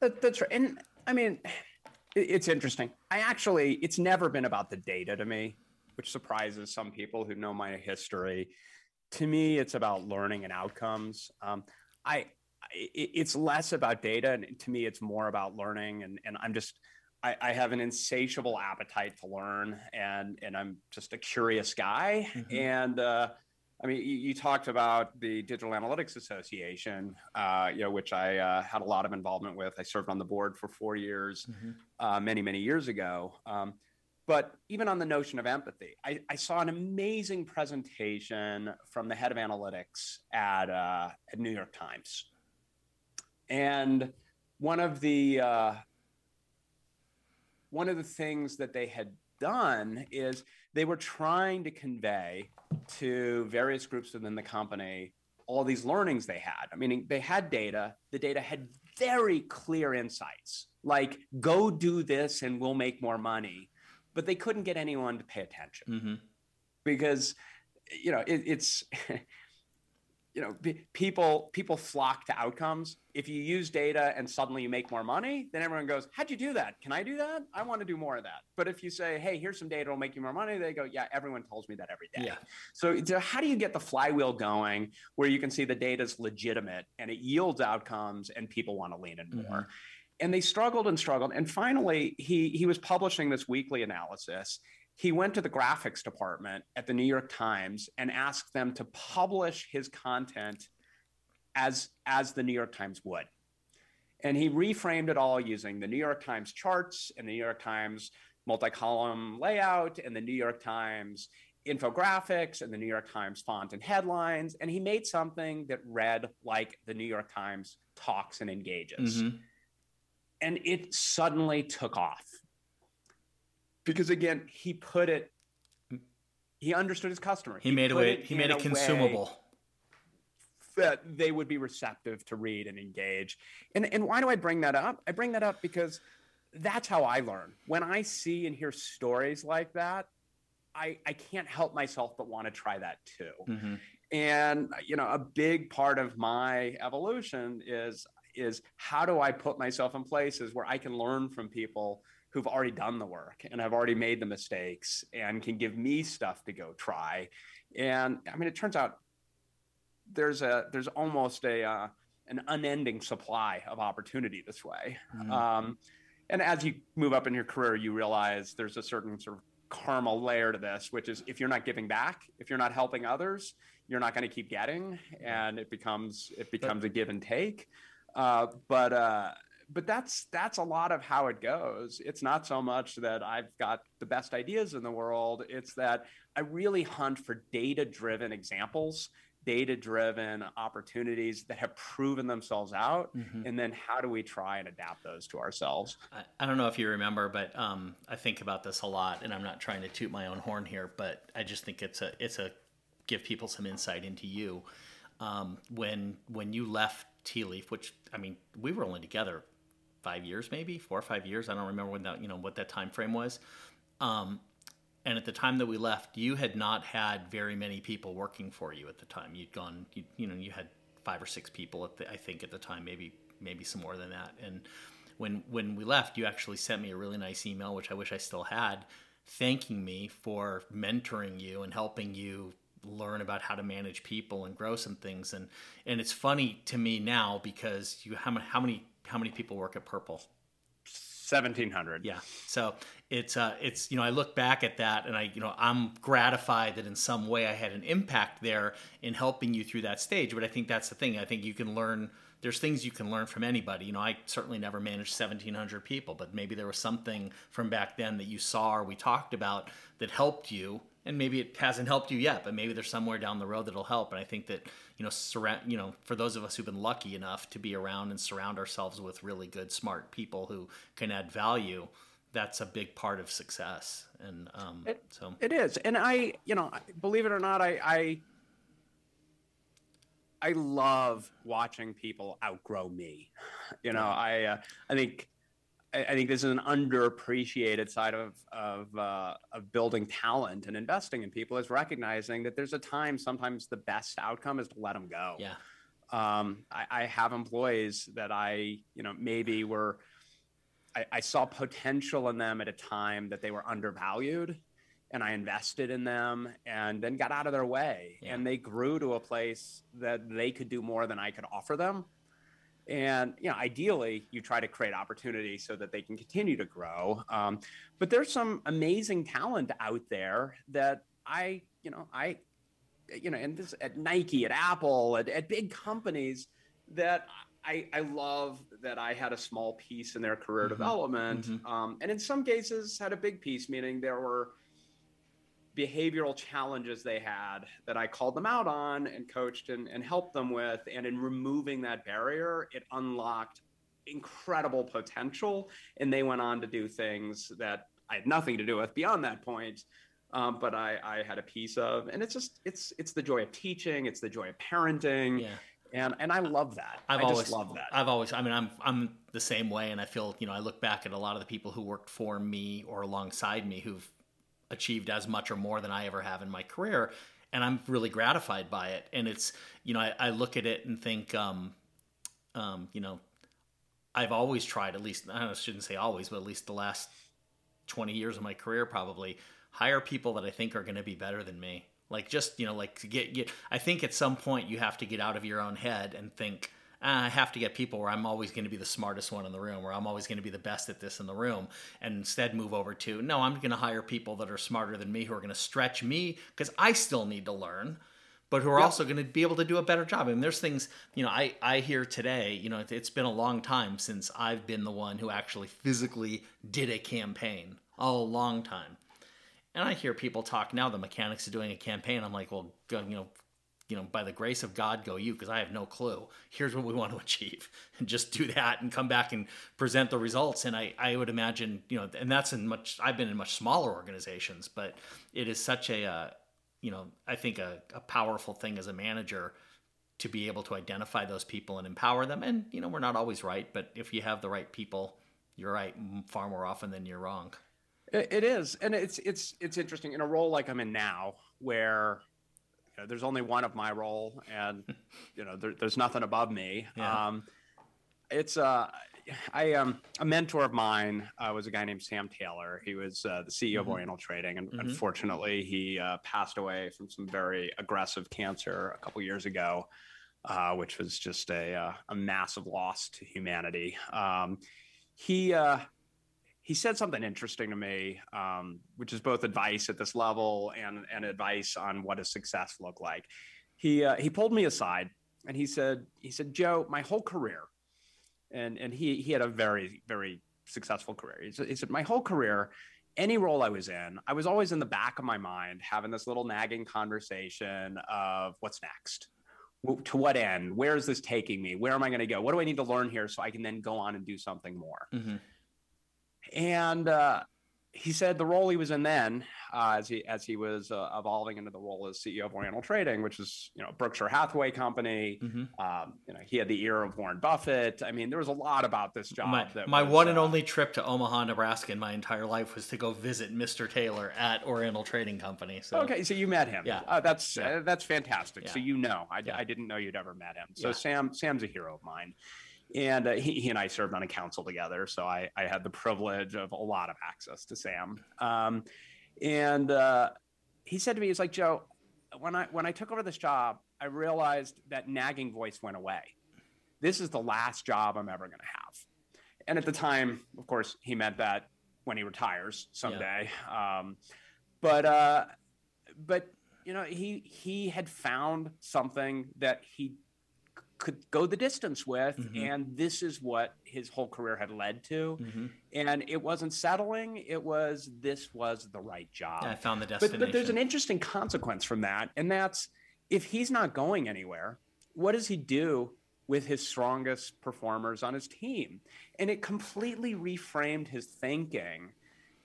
That, that's right. And I mean, it, it's interesting. I actually, it's never been about the data to me, which surprises some people who know my history. To me, it's about learning and outcomes. Um, I, it's less about data, and to me, it's more about learning. And and I'm just I, I, have an insatiable appetite to learn, and and I'm just a curious guy. Mm-hmm. And uh, I mean, you, you, talked about the Digital Analytics Association, uh, you know, which I uh, had a lot of involvement with. I served on the board for four years, mm-hmm. Uh, many many years ago. Um, but even on the notion of empathy, I, I, saw an amazing presentation from the head of analytics at, uh, at New York Times, and one of the uh, one of the things that they had done is they were trying to convey to various groups within the company all these learnings they had. I mean, they had data, the data had very clear insights, like go do this and we'll make more money. But they couldn't get anyone to pay attention mm-hmm. because, you know, it, it's you know people people flock to outcomes. If you use data and suddenly you make more money then everyone goes how'd you do that? Can i do that? I want to do more of that. But if you say hey here's some data it'll make you more money they go yeah everyone tells me that every day. Yeah. so, so how do you get the flywheel going where you can see the data is legitimate and it yields outcomes and people want to lean in mm-hmm. more and they struggled and struggled. And finally he he was publishing this weekly analysis he went to the graphics department at the New York Times and asked them to publish his content as as the New York Times would. And he reframed it all using the New York Times charts and the New York Times multi-column layout and the New York Times infographics and the New York Times font and headlines and he made something that read like the New York Times talks and engages. Mm-hmm. And it suddenly took off because again, he put it. He understood his customer. He, he made it. He made it consumable. That they would be receptive to read and engage. And and why do I bring that up? I bring that up because that's how I learn. When I see and hear stories like that, I I can't help myself but want to try that too. Mm-hmm. And you know, a big part of my evolution is is how do I put myself in places where I can learn from people who've already done the work and have already made the mistakes and can give me stuff to go try. And I mean, it turns out there's a there's almost a uh, an unending supply of opportunity this way. Mm-hmm. Um, and as you move up in your career, you realize there's a certain sort of karma layer to this, which is if you're not giving back, if you're not helping others, you're not going to keep getting, and it becomes it becomes a give and take. Uh, but uh, but that's that's a lot of how it goes. It's not so much that i've got the best ideas in the world. It's that i really hunt for data driven examples data driven opportunities that have proven themselves out mm-hmm. and then how do we try and adapt those to ourselves? I, I don't know if you remember but um, i think about this a lot and i'm not trying to toot my own horn here but i just think it's a it's a give people some insight into you. Um, when when you left Tealeaf which i mean we were only together five years, maybe four or five years. I don't remember when that you know what that time frame was. Um, and at the time that we left, you had not had very many people working for you at the time. You'd gone, you, you know, you had five or six people at the, I think at the time, maybe maybe some more than that. And when when we left, you actually sent me a really nice email, which I wish I still had, thanking me for mentoring you and helping you learn about how to manage people and grow some things and and it's funny to me now because you how many how many how many people work at Purple? 1700 yeah. So it's uh it's you know i look back at that and i you know i'm gratified that in some way i had an impact there in helping you through that stage. But i think that's the thing. I think you can learn there's things you can learn from anybody. You know i certainly never managed 1700 people but maybe there was something from back then that you saw or we talked about that helped you and maybe it hasn't helped you yet, but maybe there's somewhere down the road that'll help. And I think that you know, surround you know, for those of us who've been lucky enough to be around and surround ourselves with really good, smart people who can add value, that's a big part of success. And um, it, so it is. And I, you know, believe it or not, I, I I love watching people outgrow me. You know, I uh, I think I, think this is an underappreciated side of of uh, of building talent and investing in people is recognizing that there's a time sometimes the best outcome is to let them go. Yeah. Um, I, I have employees that I you know maybe were I, I saw potential in them at a time that they were undervalued and I invested in them and then got out of their way. Yeah. And they grew to a place that they could do more than I could offer them. And you know, ideally, you try to create opportunity so that they can continue to grow. Um, but there's some amazing talent out there that I, you know, I, you know, and this at Nike, at Apple, at, at big companies that I, I love that I had a small piece in their career mm-hmm. development, mm-hmm. Um, and in some cases had a big piece, meaning there were behavioral challenges they had that I called them out on and coached and, and helped them with. And in removing that barrier, it unlocked incredible potential. And they went on to do things that I had nothing to do with beyond that point. Um, but I, I had a piece of, and it's just, it's, it's the joy of teaching. It's the joy of parenting. Yeah and and I love that. I've I always love that. I've always. I mean, I'm I'm the same way, and I feel you know I look back at a lot of the people who worked for me or alongside me who've achieved as much or more than I ever have in my career. And I'm really gratified by it. And it's, you know, I, I look at it and think, um, um, you know, I've always tried, at least, I, shouldn't say always, but at least the last 20 years of my career, probably hire people that I think are going to be better than me. Like just, you know, like to get, get, I think at some point you have to get out of your own head and think, I have to get people where I'm always going to be the smartest one in the room, where I'm always going to be the best at this in the room, and instead move over to no, I'm going to hire people that are smarter than me who are going to stretch me because I still need to learn, but who are yep. also going to be able to do a better job. I mean, there's things you know I I hear today. You know, it's been a long time since I've been the one who actually physically did a campaign. A long time. And I hear people talk now the mechanics of doing a campaign. I'm like, well, you know, you know, by the grace of God, go you, because I have no clue. Here's what we want to achieve, and just do that, and come back and present the results. And I, I would imagine, you know, and that's in much. I've been in much smaller organizations, but it is such a, uh, you know, I think a, a powerful thing as a manager to be able to identify those people and empower them. And you know, we're not always right, but if you have the right people, you're right far more often than you're wrong. It is, and it's it's it's interesting in a role like I'm in now, where know, there's only one of my role, and you know, there, there's nothing above me. Yeah. Um, it's uh, I um, a mentor of mine uh, was a guy named Sam Taylor. He was uh, the CEO mm-hmm. of Oriental Trading, and mm-hmm. unfortunately, he uh, passed away from some very aggressive cancer a couple years ago, uh, which was just a uh, a massive loss to humanity. Um, he uh, he said something interesting to me, um, which is both advice at this level and, and advice on what does success look like. He uh, he pulled me aside and he said he said Joe, my whole career, and and he he had a very very successful career. He said, he said my whole career, any role I was in, I was always in the back of my mind having this little nagging conversation of what's next to what end? Where is this taking me? Where am I going to go? What do I need to learn here so I can then go on and do something more? Mm-hmm. And uh, he said the role he was in then, uh, as he as he was uh, evolving into the role as CEO of Oriental Trading, which is you know Berkshire Hathaway company. Mm-hmm. Um, you know he had the ear of Warren Buffett. I mean, there was a lot about this job. My, my was, one and uh, only trip to Omaha, Nebraska, in my entire life was to go visit Mr. Taylor at Oriental Trading Company. So okay, so you met him. Yeah, uh, that's yeah. Uh, that's fantastic. Yeah. So you know, I, yeah. I didn't know you'd ever met him. So Sam Sam's a hero of mine and uh, he, he, and I served on a council together, so I, I, had the privilege of a lot of access to Sam. Um, and uh, he said to me, "He's like Joe, when I when I took over this job, I realized that nagging voice went away. This is the last job I'm ever going to have." And at the time, of course, he meant that when he retires someday. Yeah. Um, but uh, but you know, he he had found something that he could go the distance with. Mm-hmm. And this is what his whole career had led to. Mm-hmm. And it wasn't settling, it was this was the right job. Yeah, I found the destination. But, but there's an interesting consequence from that. And that's if he's not going anywhere, what does he do with his strongest performers on his team? And it completely reframed his thinking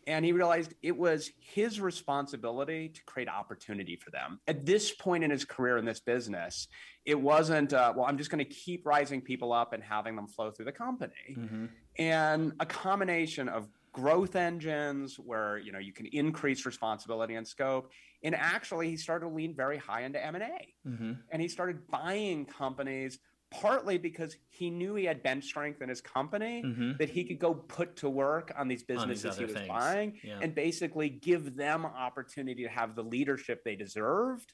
and he realized it was his responsibility to create opportunity for them. At this point in his career in this business, it wasn't, uh, well, I'm just going to keep rising people up and having them flow through the company. Mm-hmm. And a combination of growth engines where you know you can increase responsibility and scope and actually he started to lean very high into m&a mm-hmm. and he started buying companies partly because he knew he had bench strength in his company mm-hmm. that he could go put to work on these businesses on these he was things. buying yeah. and basically give them opportunity to have the leadership they deserved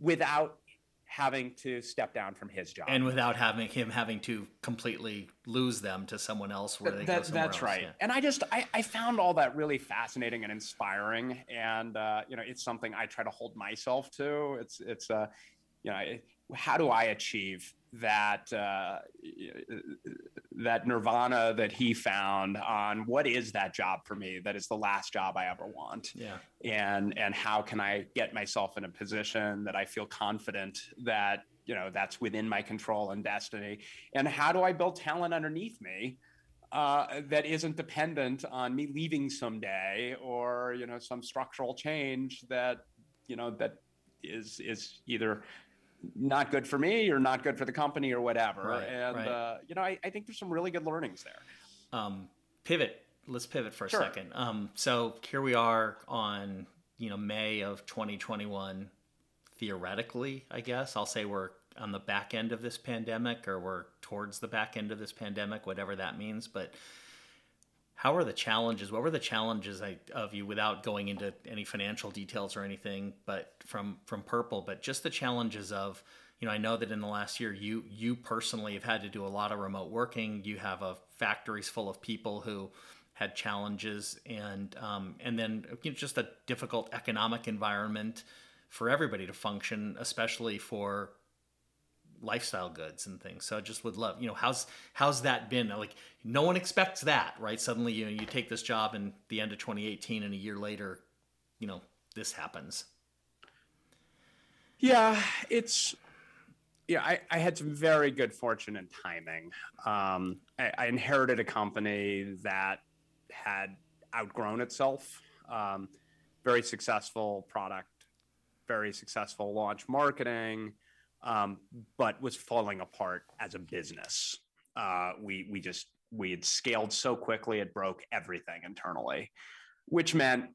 without having to step down from his job and without having him having to completely lose them to someone else where they that, go that's else. right yeah. and i just I, I, found all that really fascinating and inspiring and uh, you know it's something i try to hold myself to it's it's uh you know how do i achieve that uh, that nirvana that he found on what is that job for me that is the last job I ever want. Yeah. And and how can I get myself in a position that I feel confident that you know that's within my control and destiny and how do I build talent underneath me uh, that isn't dependent on me leaving someday or you know some structural change that you know that is is either not good for me or not good for the company or whatever. Right, and right. Uh, you know, I, I, think there's some really good learnings there. Um, pivot. Let's pivot for a sure. second. Um, so here we are on you know May of 2021. Theoretically, I guess I'll say we're on the back end of this pandemic, or we're towards the back end of this pandemic, whatever that means. But how are the challenges? What were the challenges of you without going into any financial details or anything, but from from Purple, but just the challenges of you know, I know that in the last year you you personally have had to do a lot of remote working. You have a factories full of people who had challenges, and um, and then you know, just a difficult economic environment for everybody to function, especially for lifestyle goods and things. So I just would love, you know, how's how's that been? Like no one expects that, right? Suddenly, you you take this job in the end of 2018 and a year later, you know, this happens. Yeah, it's yeah, I, I had some very good fortune and timing. Um, I, I, inherited a company that had outgrown itself. Um, very successful product, very successful launch marketing, um, but was falling apart as a business. Uh, we we just we had scaled so quickly it broke everything internally, which meant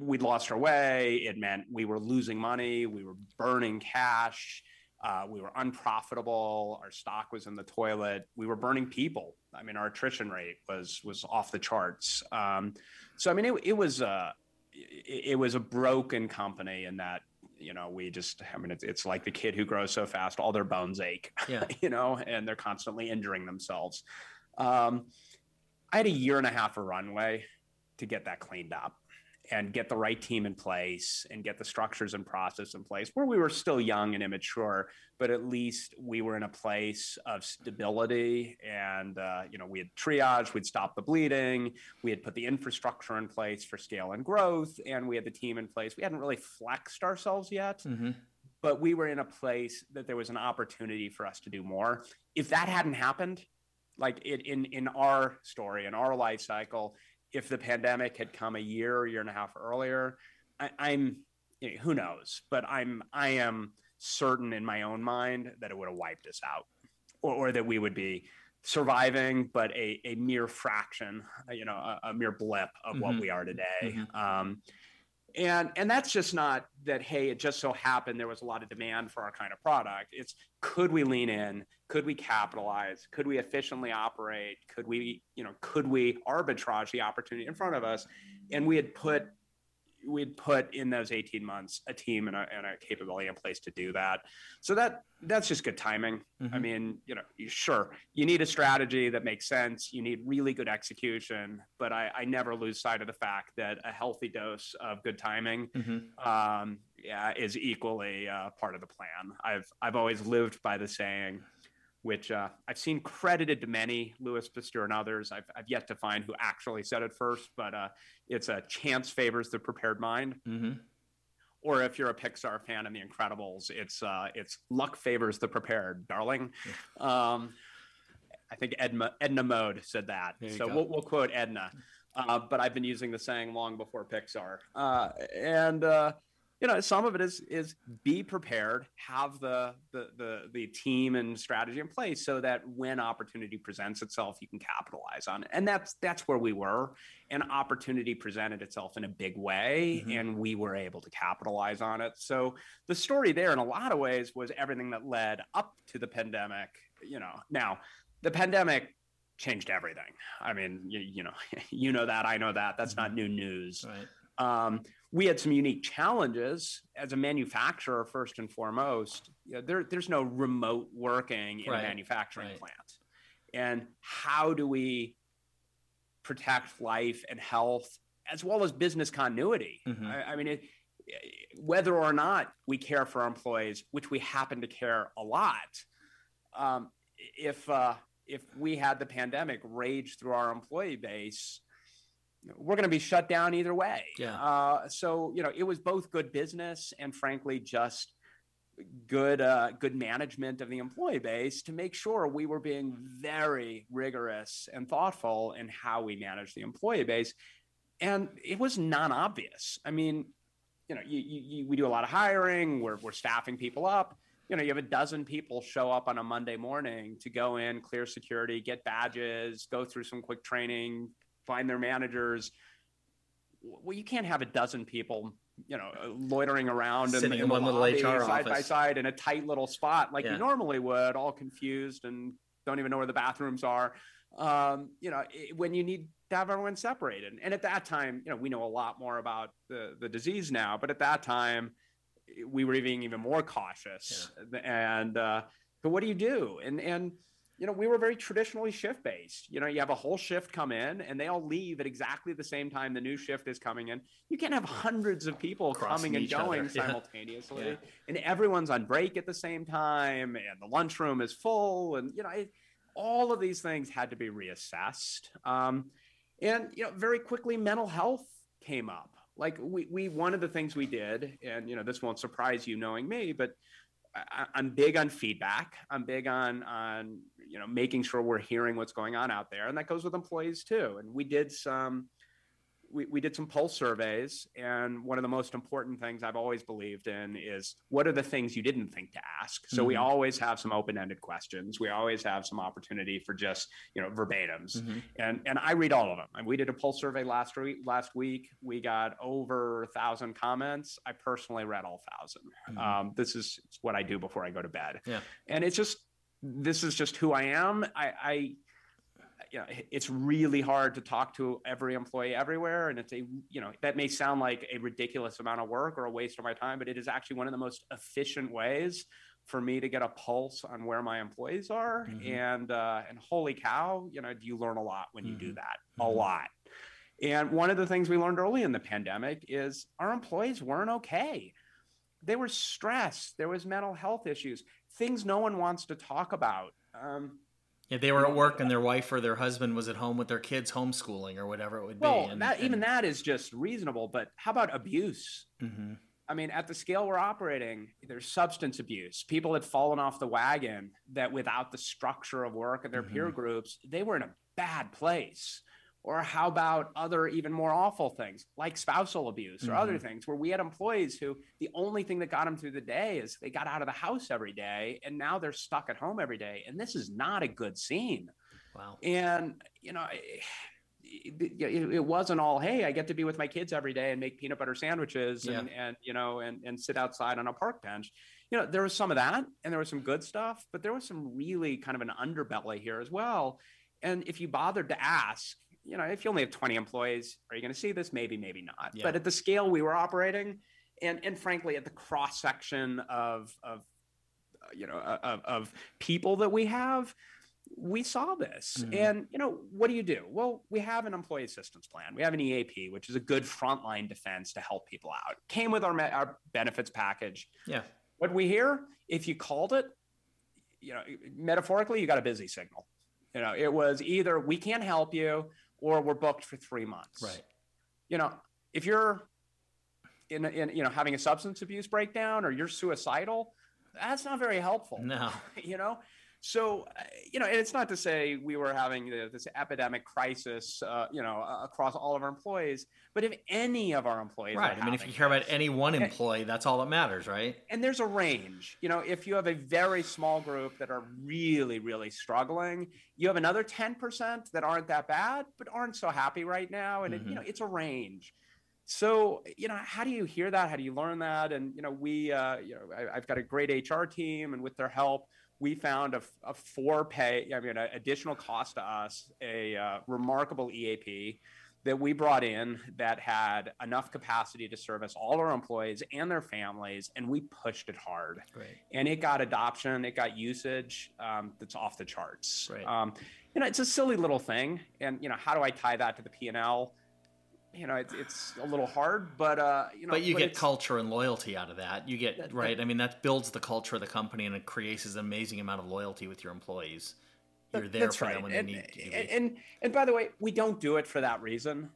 we'd lost our way. It meant we were losing money. We were burning cash. Uh, we were unprofitable. Our stock was in the toilet. We were burning people. I mean, our attrition rate was was off the charts. Um, so I mean, it, it was a it, it was a broken company in that you know, we just, I mean, it's, it's like the kid who grows so fast, all their bones ache, yeah. you know, and they're constantly injuring themselves. Um, I had a year and a half of runway to get that cleaned up and get the right team in place and get the structures and process in place where we were still young and immature but at least we were in a place of stability and uh, you know we had triage we'd stopped the bleeding we had put the infrastructure in place for scale and growth and we had the team in place we hadn't really flexed ourselves yet mm-hmm. but we were in a place that there was an opportunity for us to do more if that hadn't happened like it, in in our story in our life cycle if the pandemic had come a year, or year and a half earlier, I, am you know, who knows, but I'm I am certain in my own mind that it would have wiped us out, or, or that we would be surviving, but a, a mere fraction, you know, a, a mere blip of mm-hmm. what we are today. Mm-hmm. Um, and and that's just not that hey it just so happened there was a lot of demand for our kind of product. It's could we lean in? Could we capitalize? Could we efficiently operate? Could we you know could we arbitrage the opportunity in front of us? And we had put we'd put in those 18 months a team and a, and a capability in place to do that. So that that's just good timing. Mm-hmm. I mean, you know, sure, you need a strategy that makes sense. You need really good execution, but I, I never lose sight of the fact that a healthy dose of good timing mm-hmm. um, yeah, is equally uh, part of the plan. I've I've always lived by the saying, which uh, I've seen credited to many, Louis Pasteur and others. I've, I've yet to find who actually said it first, but uh, it's a chance favors the prepared mind. Mm-hmm. Or if you're a Pixar fan and The Incredibles, it's uh, it's luck favors the prepared, darling. Um, I think Edna, Edna Mode said that, so we'll, we'll, quote Edna. Uh, but I've been using the saying long before Pixar, uh, and uh, you know some of it is is be prepared have the, the the the team and strategy in place so that when opportunity presents itself you can capitalize on it. And that's that's where we were. And opportunity presented itself in a big way mm-hmm. and we were able to capitalize on it. So the story there in a lot of ways was everything that led up to the pandemic you know. Now the pandemic changed everything. I mean you, you know you know that i know that. That's mm-hmm. not new news. Right. Um, we had some unique challenges as a manufacturer, first and foremost. You know, there, there's no remote working in right. a manufacturing right. plant. And how do we protect life and health as well as business continuity? Mm-hmm. I, I, mean, it, whether or not we care for our employees, which we happen to care a lot, um, if uh, if we had the pandemic rage through our employee base, we're going to be shut down either way. Yeah. Uh, so you know, it was both good business and frankly just good uh, good management of the employee base to make sure we were being very rigorous and thoughtful in how we manage the employee base. And it was non-obvious. I mean, you know, you, you, we do a lot of hiring. We're we're staffing people up. You know, you have a dozen people show up on a Monday morning to go in, clear security, get badges, go through some quick training, find their managers. Well, you can't have a dozen people, you know, loitering around sitting in, in one little HR side office. by side in a tight little spot like yeah. you normally would, all confused and don't even know where the bathrooms are. Um, you know, it, when you need to have everyone separated. And at that time, you know, we know a lot more about the the disease now, but at that time, we were being even more cautious. Yeah. And uh, but what do you do? And and you know, we were very traditionally shift based. You know, you have a whole shift come in and they all leave at exactly the same time the new shift is coming in. You can't have hundreds of people Crossing coming and going other. simultaneously. Yeah. And everyone's on break at the same time and the lunchroom is full. And, you know, it, all of these things had to be reassessed. Um, and, you know, very quickly mental health came up. Like we, we, one of the things we did, and, you know, this won't surprise you knowing me, but I, I'm big on feedback. I'm big on, on you know making sure we're hearing what's going on out there. And that goes with employees too. And we did some we, we did some pulse surveys. And one of the most important things i've always believed in is what are the things you didn't think to ask? So mm-hmm. we always have some open-ended questions. We always have some opportunity for just you know verbatims. Mm-hmm. and and i read all of them. And we did a pulse survey last week last week. We got over a thousand comments. I personally read all 1000 mm-hmm. um, this is what i do before i go to bed. Yeah. And it's just this is just who I am. I, I you know, it's really hard to talk to every employee everywhere. And it's a, you know, that may sound like a ridiculous amount of work or a waste of my time, but it is actually one of the most efficient ways for me to get a pulse on where my employees are. Mm-hmm. And, uh, and holy cow, you know, you learn a lot when you mm-hmm. do that, mm-hmm. a lot. And one of the things we learned early in the pandemic is our employees weren't okay. They were stressed. There was mental health issues things no one wants to talk about. Um, yeah, they were at work and their wife or their husband was at home with their kids homeschooling or whatever it would well, be. And, that, and, even that is just reasonable. But how about abuse? Mm-hmm. I mean, at the scale we're operating, there's substance abuse. People had fallen off the wagon that without the structure of work and their mm-hmm. peer groups, they were in a bad place. Or how about other even more awful things like spousal abuse or mm-hmm. other things where we had employees who the only thing that got them through the day is they got out of the house every day and now they're stuck at home every day. And this is not a good scene. Wow. And, you know, it, it, it, wasn't all hey i get to be with my kids every day and make peanut butter sandwiches yeah. and, and you know and, and sit outside on a park bench you know there was some of that and there was some good stuff but there was some really kind of an underbelly here as well and if you bothered to ask you know, if you only have 20 employees, are you going to see this? Maybe, maybe not. Yeah. But at the scale we were operating, and and frankly, at the cross section of of you know of, of people that we have, we saw this. Mm-hmm. And you know, what do you do? Well, we have an employee assistance plan. We have an EAP, which is a good frontline defense to help people out. Came with our our benefits package. Yeah. What we hear, if you called it, you know, metaphorically, you got a busy signal. You know, it was either we can't help you or we're booked for three months. Right. You know, if you're in, in you know having a substance abuse breakdown or you're suicidal, that's not very helpful. No. you know, so, uh, you know, and it's not to say we were having this epidemic crisis, uh, you know, across all of our employees, but if any of our employees, right? I mean, if you care about any one employee, and, that's all that matters, right? And there's a range. You know, if you have a very small group that are really, really struggling, you have another 10% that aren't that bad, but aren't so happy right now, and mm-hmm. it, you know, it's a range so you know how do you hear that how do you learn that and you know we uh, you know I, have got a great hr team and with their help we found a, a four pay, I mean, an additional cost to us, a uh, remarkable EAP that we brought in that had enough capacity to service all our employees and their families, and we pushed it hard. And it got adoption, it got usage um, that's off the charts. Right. Um, you know, it's a silly little thing, and you know, how do I tie that to the P and L? You know, it's, it's a little hard, but uh, you know, but you but get culture and loyalty out of that. You get that, right. That, I mean, that builds the culture of the company, and it creates an amazing amount of loyalty with your employees. You're there for right. them when and, they need you. And, and and by the way, we don't do it for that reason.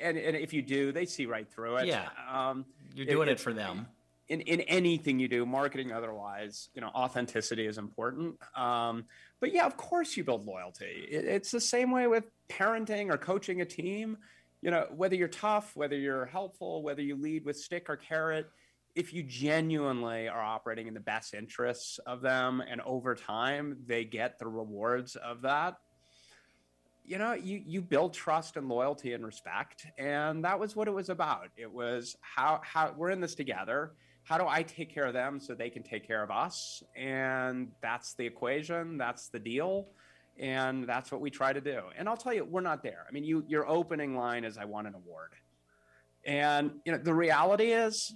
And and if you do, they see right through it. Yeah, um, you're doing it, it, for them. In, in anything you do, marketing otherwise, you know, authenticity is important. Um, but yeah, of course, you build loyalty. It, it's the same way with parenting or coaching a team you know, whether you're tough, whether you're helpful, whether you lead with stick or carrot, if you genuinely are operating in the best interests of them and over time they get the rewards of that, you know, you you build trust and loyalty and respect. And that was what it was about. It was how how we're in this together. How do I take care of them so they can take care of us? And that's the equation, that's the deal and that's what we try to do. And I'll tell you, we're not there. I mean, you your opening line is, "I won an award," and you know the reality is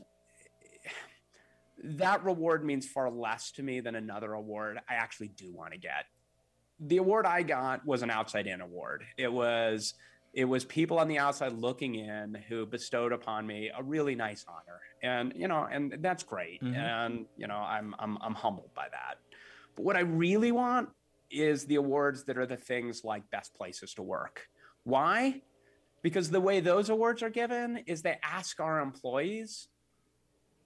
that reward means far less to me than another award I actually do want to get. The award I got was an outside in award. It was it was people on the outside looking in who bestowed upon me a really nice honor and you know and that's great mm-hmm. and you know I'm, I'm i'm humbled by that but what i really want is the awards that are the things like best places to work. Why? Because the way those awards are given is they ask our employees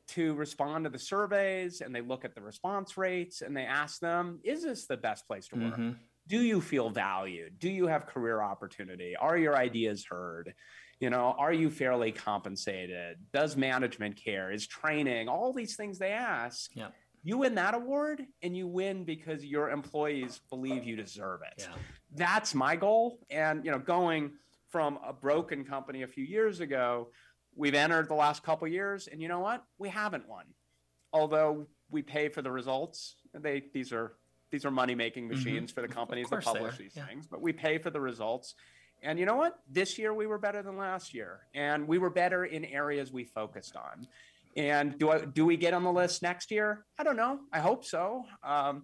to respond to the surveys and they look at the response rates and they ask them, is this the best place to work? Mm-hmm. Do you feel valued? Do you have career opportunity? Are your ideas heard? You know, are you fairly compensated? Does management care? Is training? All these things they ask. Yeah you win that award and you win because your employees believe you deserve it. Yeah. That's my goal. And, you know, going from a broken company a few years ago, we've entered the last couple years and you know what? We haven't won. Although we pay for the results. They these are these are money making mm-hmm. machines mm-hmm. for the companies that publish these yeah. things, but we pay for the results. And you know what? This year we were better than last year, and we were better in areas we focused on. And do I do we get on the list next year? I don't know. I hope so. Um,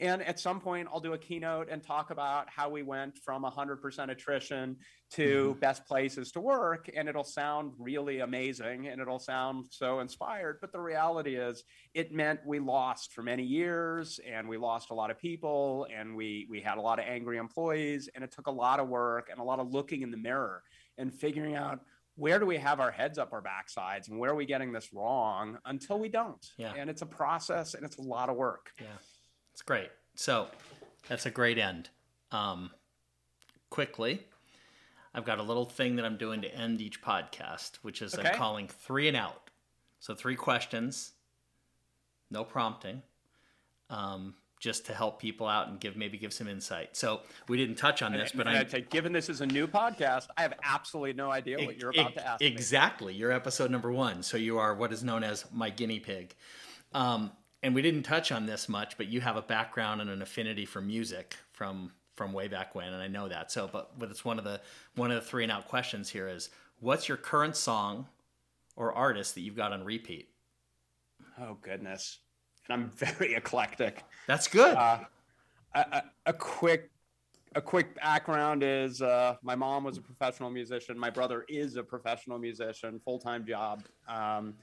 and at some point, I'll do a keynote and talk about how we went from 100% attrition to mm-hmm. best places to work. And it'll sound really amazing and it'll sound so inspired. But the reality is, it meant we lost for many years and we lost a lot of people and we, we had a lot of angry employees. And it took a lot of work and a lot of looking in the mirror and figuring out where do we have our heads up our backsides and where are we getting this wrong until we don't? Yeah. and it's a process and it's a lot of work. Yeah. It's great. So that's a great end. Um, quickly i've got a little thing that i'm doing to end each podcast which is okay. i'm calling three and out. So three questions no prompting. Um, just to help people out and give maybe give some insight. So we didn't touch on this, and, but I say, given this is a new podcast, I have absolutely no idea what you're about to ask. Exactly, me. you're episode number one, so you are what is known as my guinea pig. Um, and we didn't touch on this much, but you have a background and an affinity for music from from way back when, and I know that. So, but but it's one of the one of the three and out questions here is what's your current song or artist that you've got on repeat? Oh goodness and I'm very eclectic. That's good. Uh, a, a, quick a quick background is uh, my mom was a professional musician. My brother is a professional musician, full time job. Um,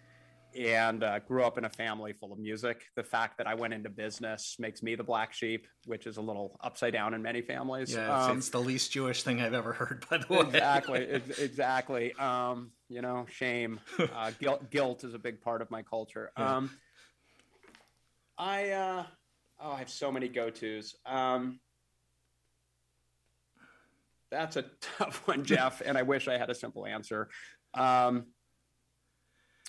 and uh, grew up in a family full of music. The fact that I went into business makes me the black sheep, which is a little upside down in many families. Yeah, it's, um, it's the least Jewish thing I've ever heard. By the way, exactly, exactly. Um, you know, shame, uh, guilt, guilt is a big part of my culture. Yeah. I uh, oh, I have so many go tos. Um, that's a tough one, Jeff, and I wish I had a simple answer. Um,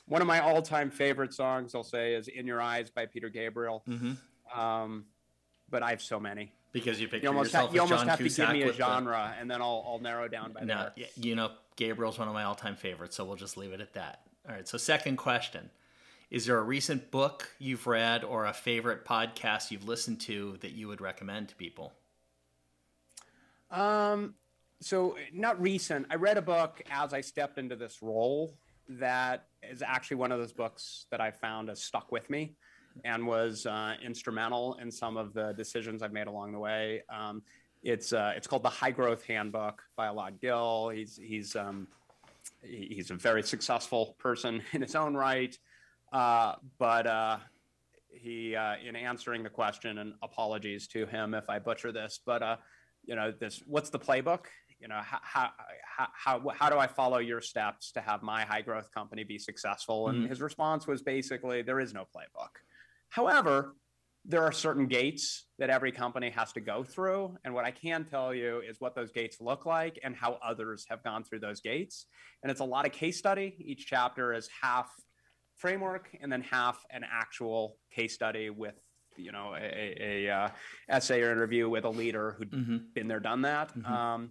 one of my all-time favorite songs, I'll say, is "In Your Eyes" by Peter Gabriel. Mm-hmm. Um, but I have so many because you pick you almost, ha- you almost John have Cusack to give me a genre, the... and then I'll, I'll narrow down by no, there. You know, Gabriel's one of my all-time favorites, so we'll just leave it at that. All right. So, second question: Is there a recent book you've read or a favorite podcast you've listened to that you would recommend to people? Um, so not recent. I read a book as I stepped into this role that is actually one of those books that I found has stuck with me and was uh, instrumental in some of the decisions I've made along the way. Um, it's uh, it's called the High Growth Handbook by Elad Gil. He's he's um, he's a very successful person in his own right, uh, but uh, he uh, in answering the question and apologies to him if I butcher this, but uh, you know this what's the playbook? You know how, how, how, how do i follow your steps to have my high growth company be successful? And mm-hmm. his response was basically there is no playbook. However there are certain gates that every company has to go through and what i can tell you is what those gates look like and how others have gone through those gates. And it's a lot of case study. Each chapter is half framework and then half an actual case study with you know a, a, a uh, essay or interview with a leader who'd mm-hmm. been there done that mm-hmm. um,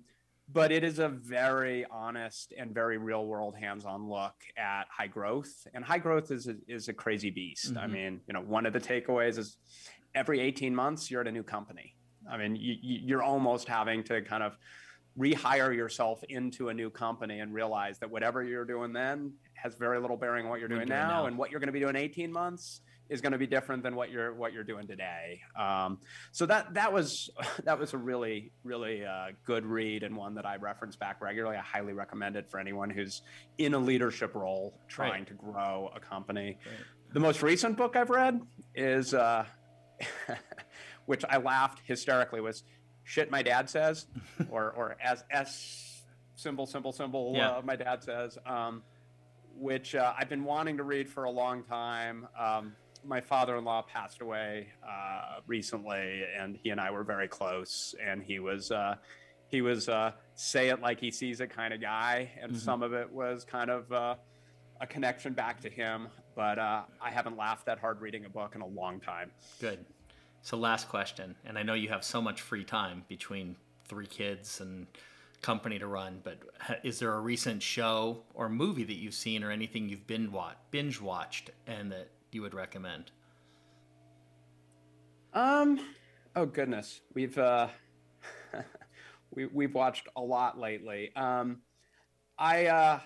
but it is a very honest and very real world hands-on look at high growth and high growth is a, is a crazy beast mm-hmm. i mean you know one of the takeaways is every 18 months you're at a new company i mean you, you're almost having to kind of rehire yourself into a new company and realize that whatever you're doing then has very little bearing on what you're doing, doing now, now, and what you're going to be doing 18 months is going to be different than what you're what you're doing today. Um, so that that was that was a really really uh, good read and one that I reference back regularly. I highly recommend it for anyone who's in a leadership role trying right. to grow a company. Right. The most recent book I've read is, uh, which I laughed hysterically, was "Shit My Dad Says," or or as s symbol symbol symbol yeah. uh, my dad says. Um, which uh, I've been wanting to read for a long time. Um, my father-in-law passed away uh, recently, and he and I were very close. And he was uh, he was uh, say it like he sees it kind of guy, and mm-hmm. some of it was kind of uh, a connection back to him. But uh, I haven't laughed that hard reading a book in a long time. Good. So last question, and I know you have so much free time between three kids and company to run, but is there a recent show or movie that you've seen or anything you've been watch, binge watched and that you would recommend? Um, oh goodness, we've uh, we we've watched a lot lately. Um, I uh,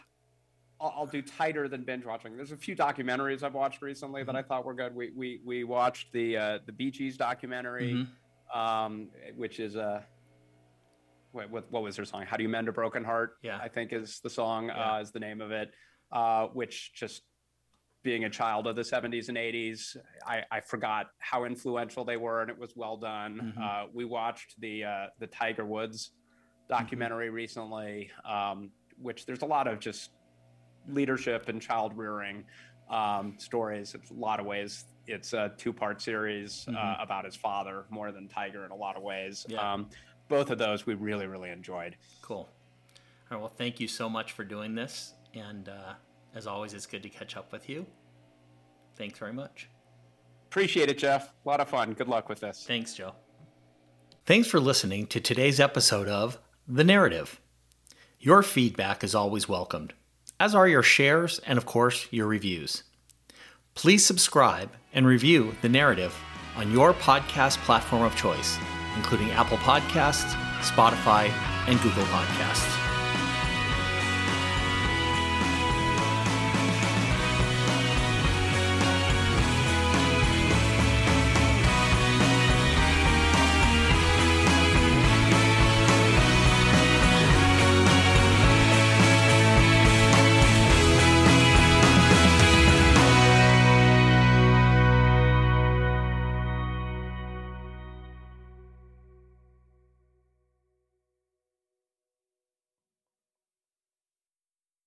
I'll, I'll, do tighter than binge watching. There's a few documentaries I've watched recently that I mm-hmm. thought were good. We we we watched the uh, the Bee Gees documentary, mm-hmm. um, which is a uh, what, what, was their song? How do you mend a broken heart? Yeah, I think is the song yeah. uh, is the name of it. Uh, which just being a child of the 70s and 80s, I, I, forgot how influential they were, and it was well done. Mm-hmm. Uh, we watched the uh, the Tiger Woods documentary mm-hmm. recently, um, which there's a lot of just leadership and child rearing um, stories. In a lot of ways, it's a two part series uh, mm-hmm. uh, about his father more than Tiger in a lot of ways. Yeah. Um, both of those we really really enjoyed. Cool. All right. Well, thank you so much for doing this, and uh, as always, it's good to catch up with you. Thanks very much. Appreciate it, Jeff. A lot of fun. Good luck with this. Thanks, Joe. Thanks for listening to today's episode of The Narrative. Your feedback is always welcomed, as are your shares and, of course, your reviews. Please subscribe and review The Narrative on your podcast platform of choice, including Apple Podcasts, Spotify, and Google Podcasts.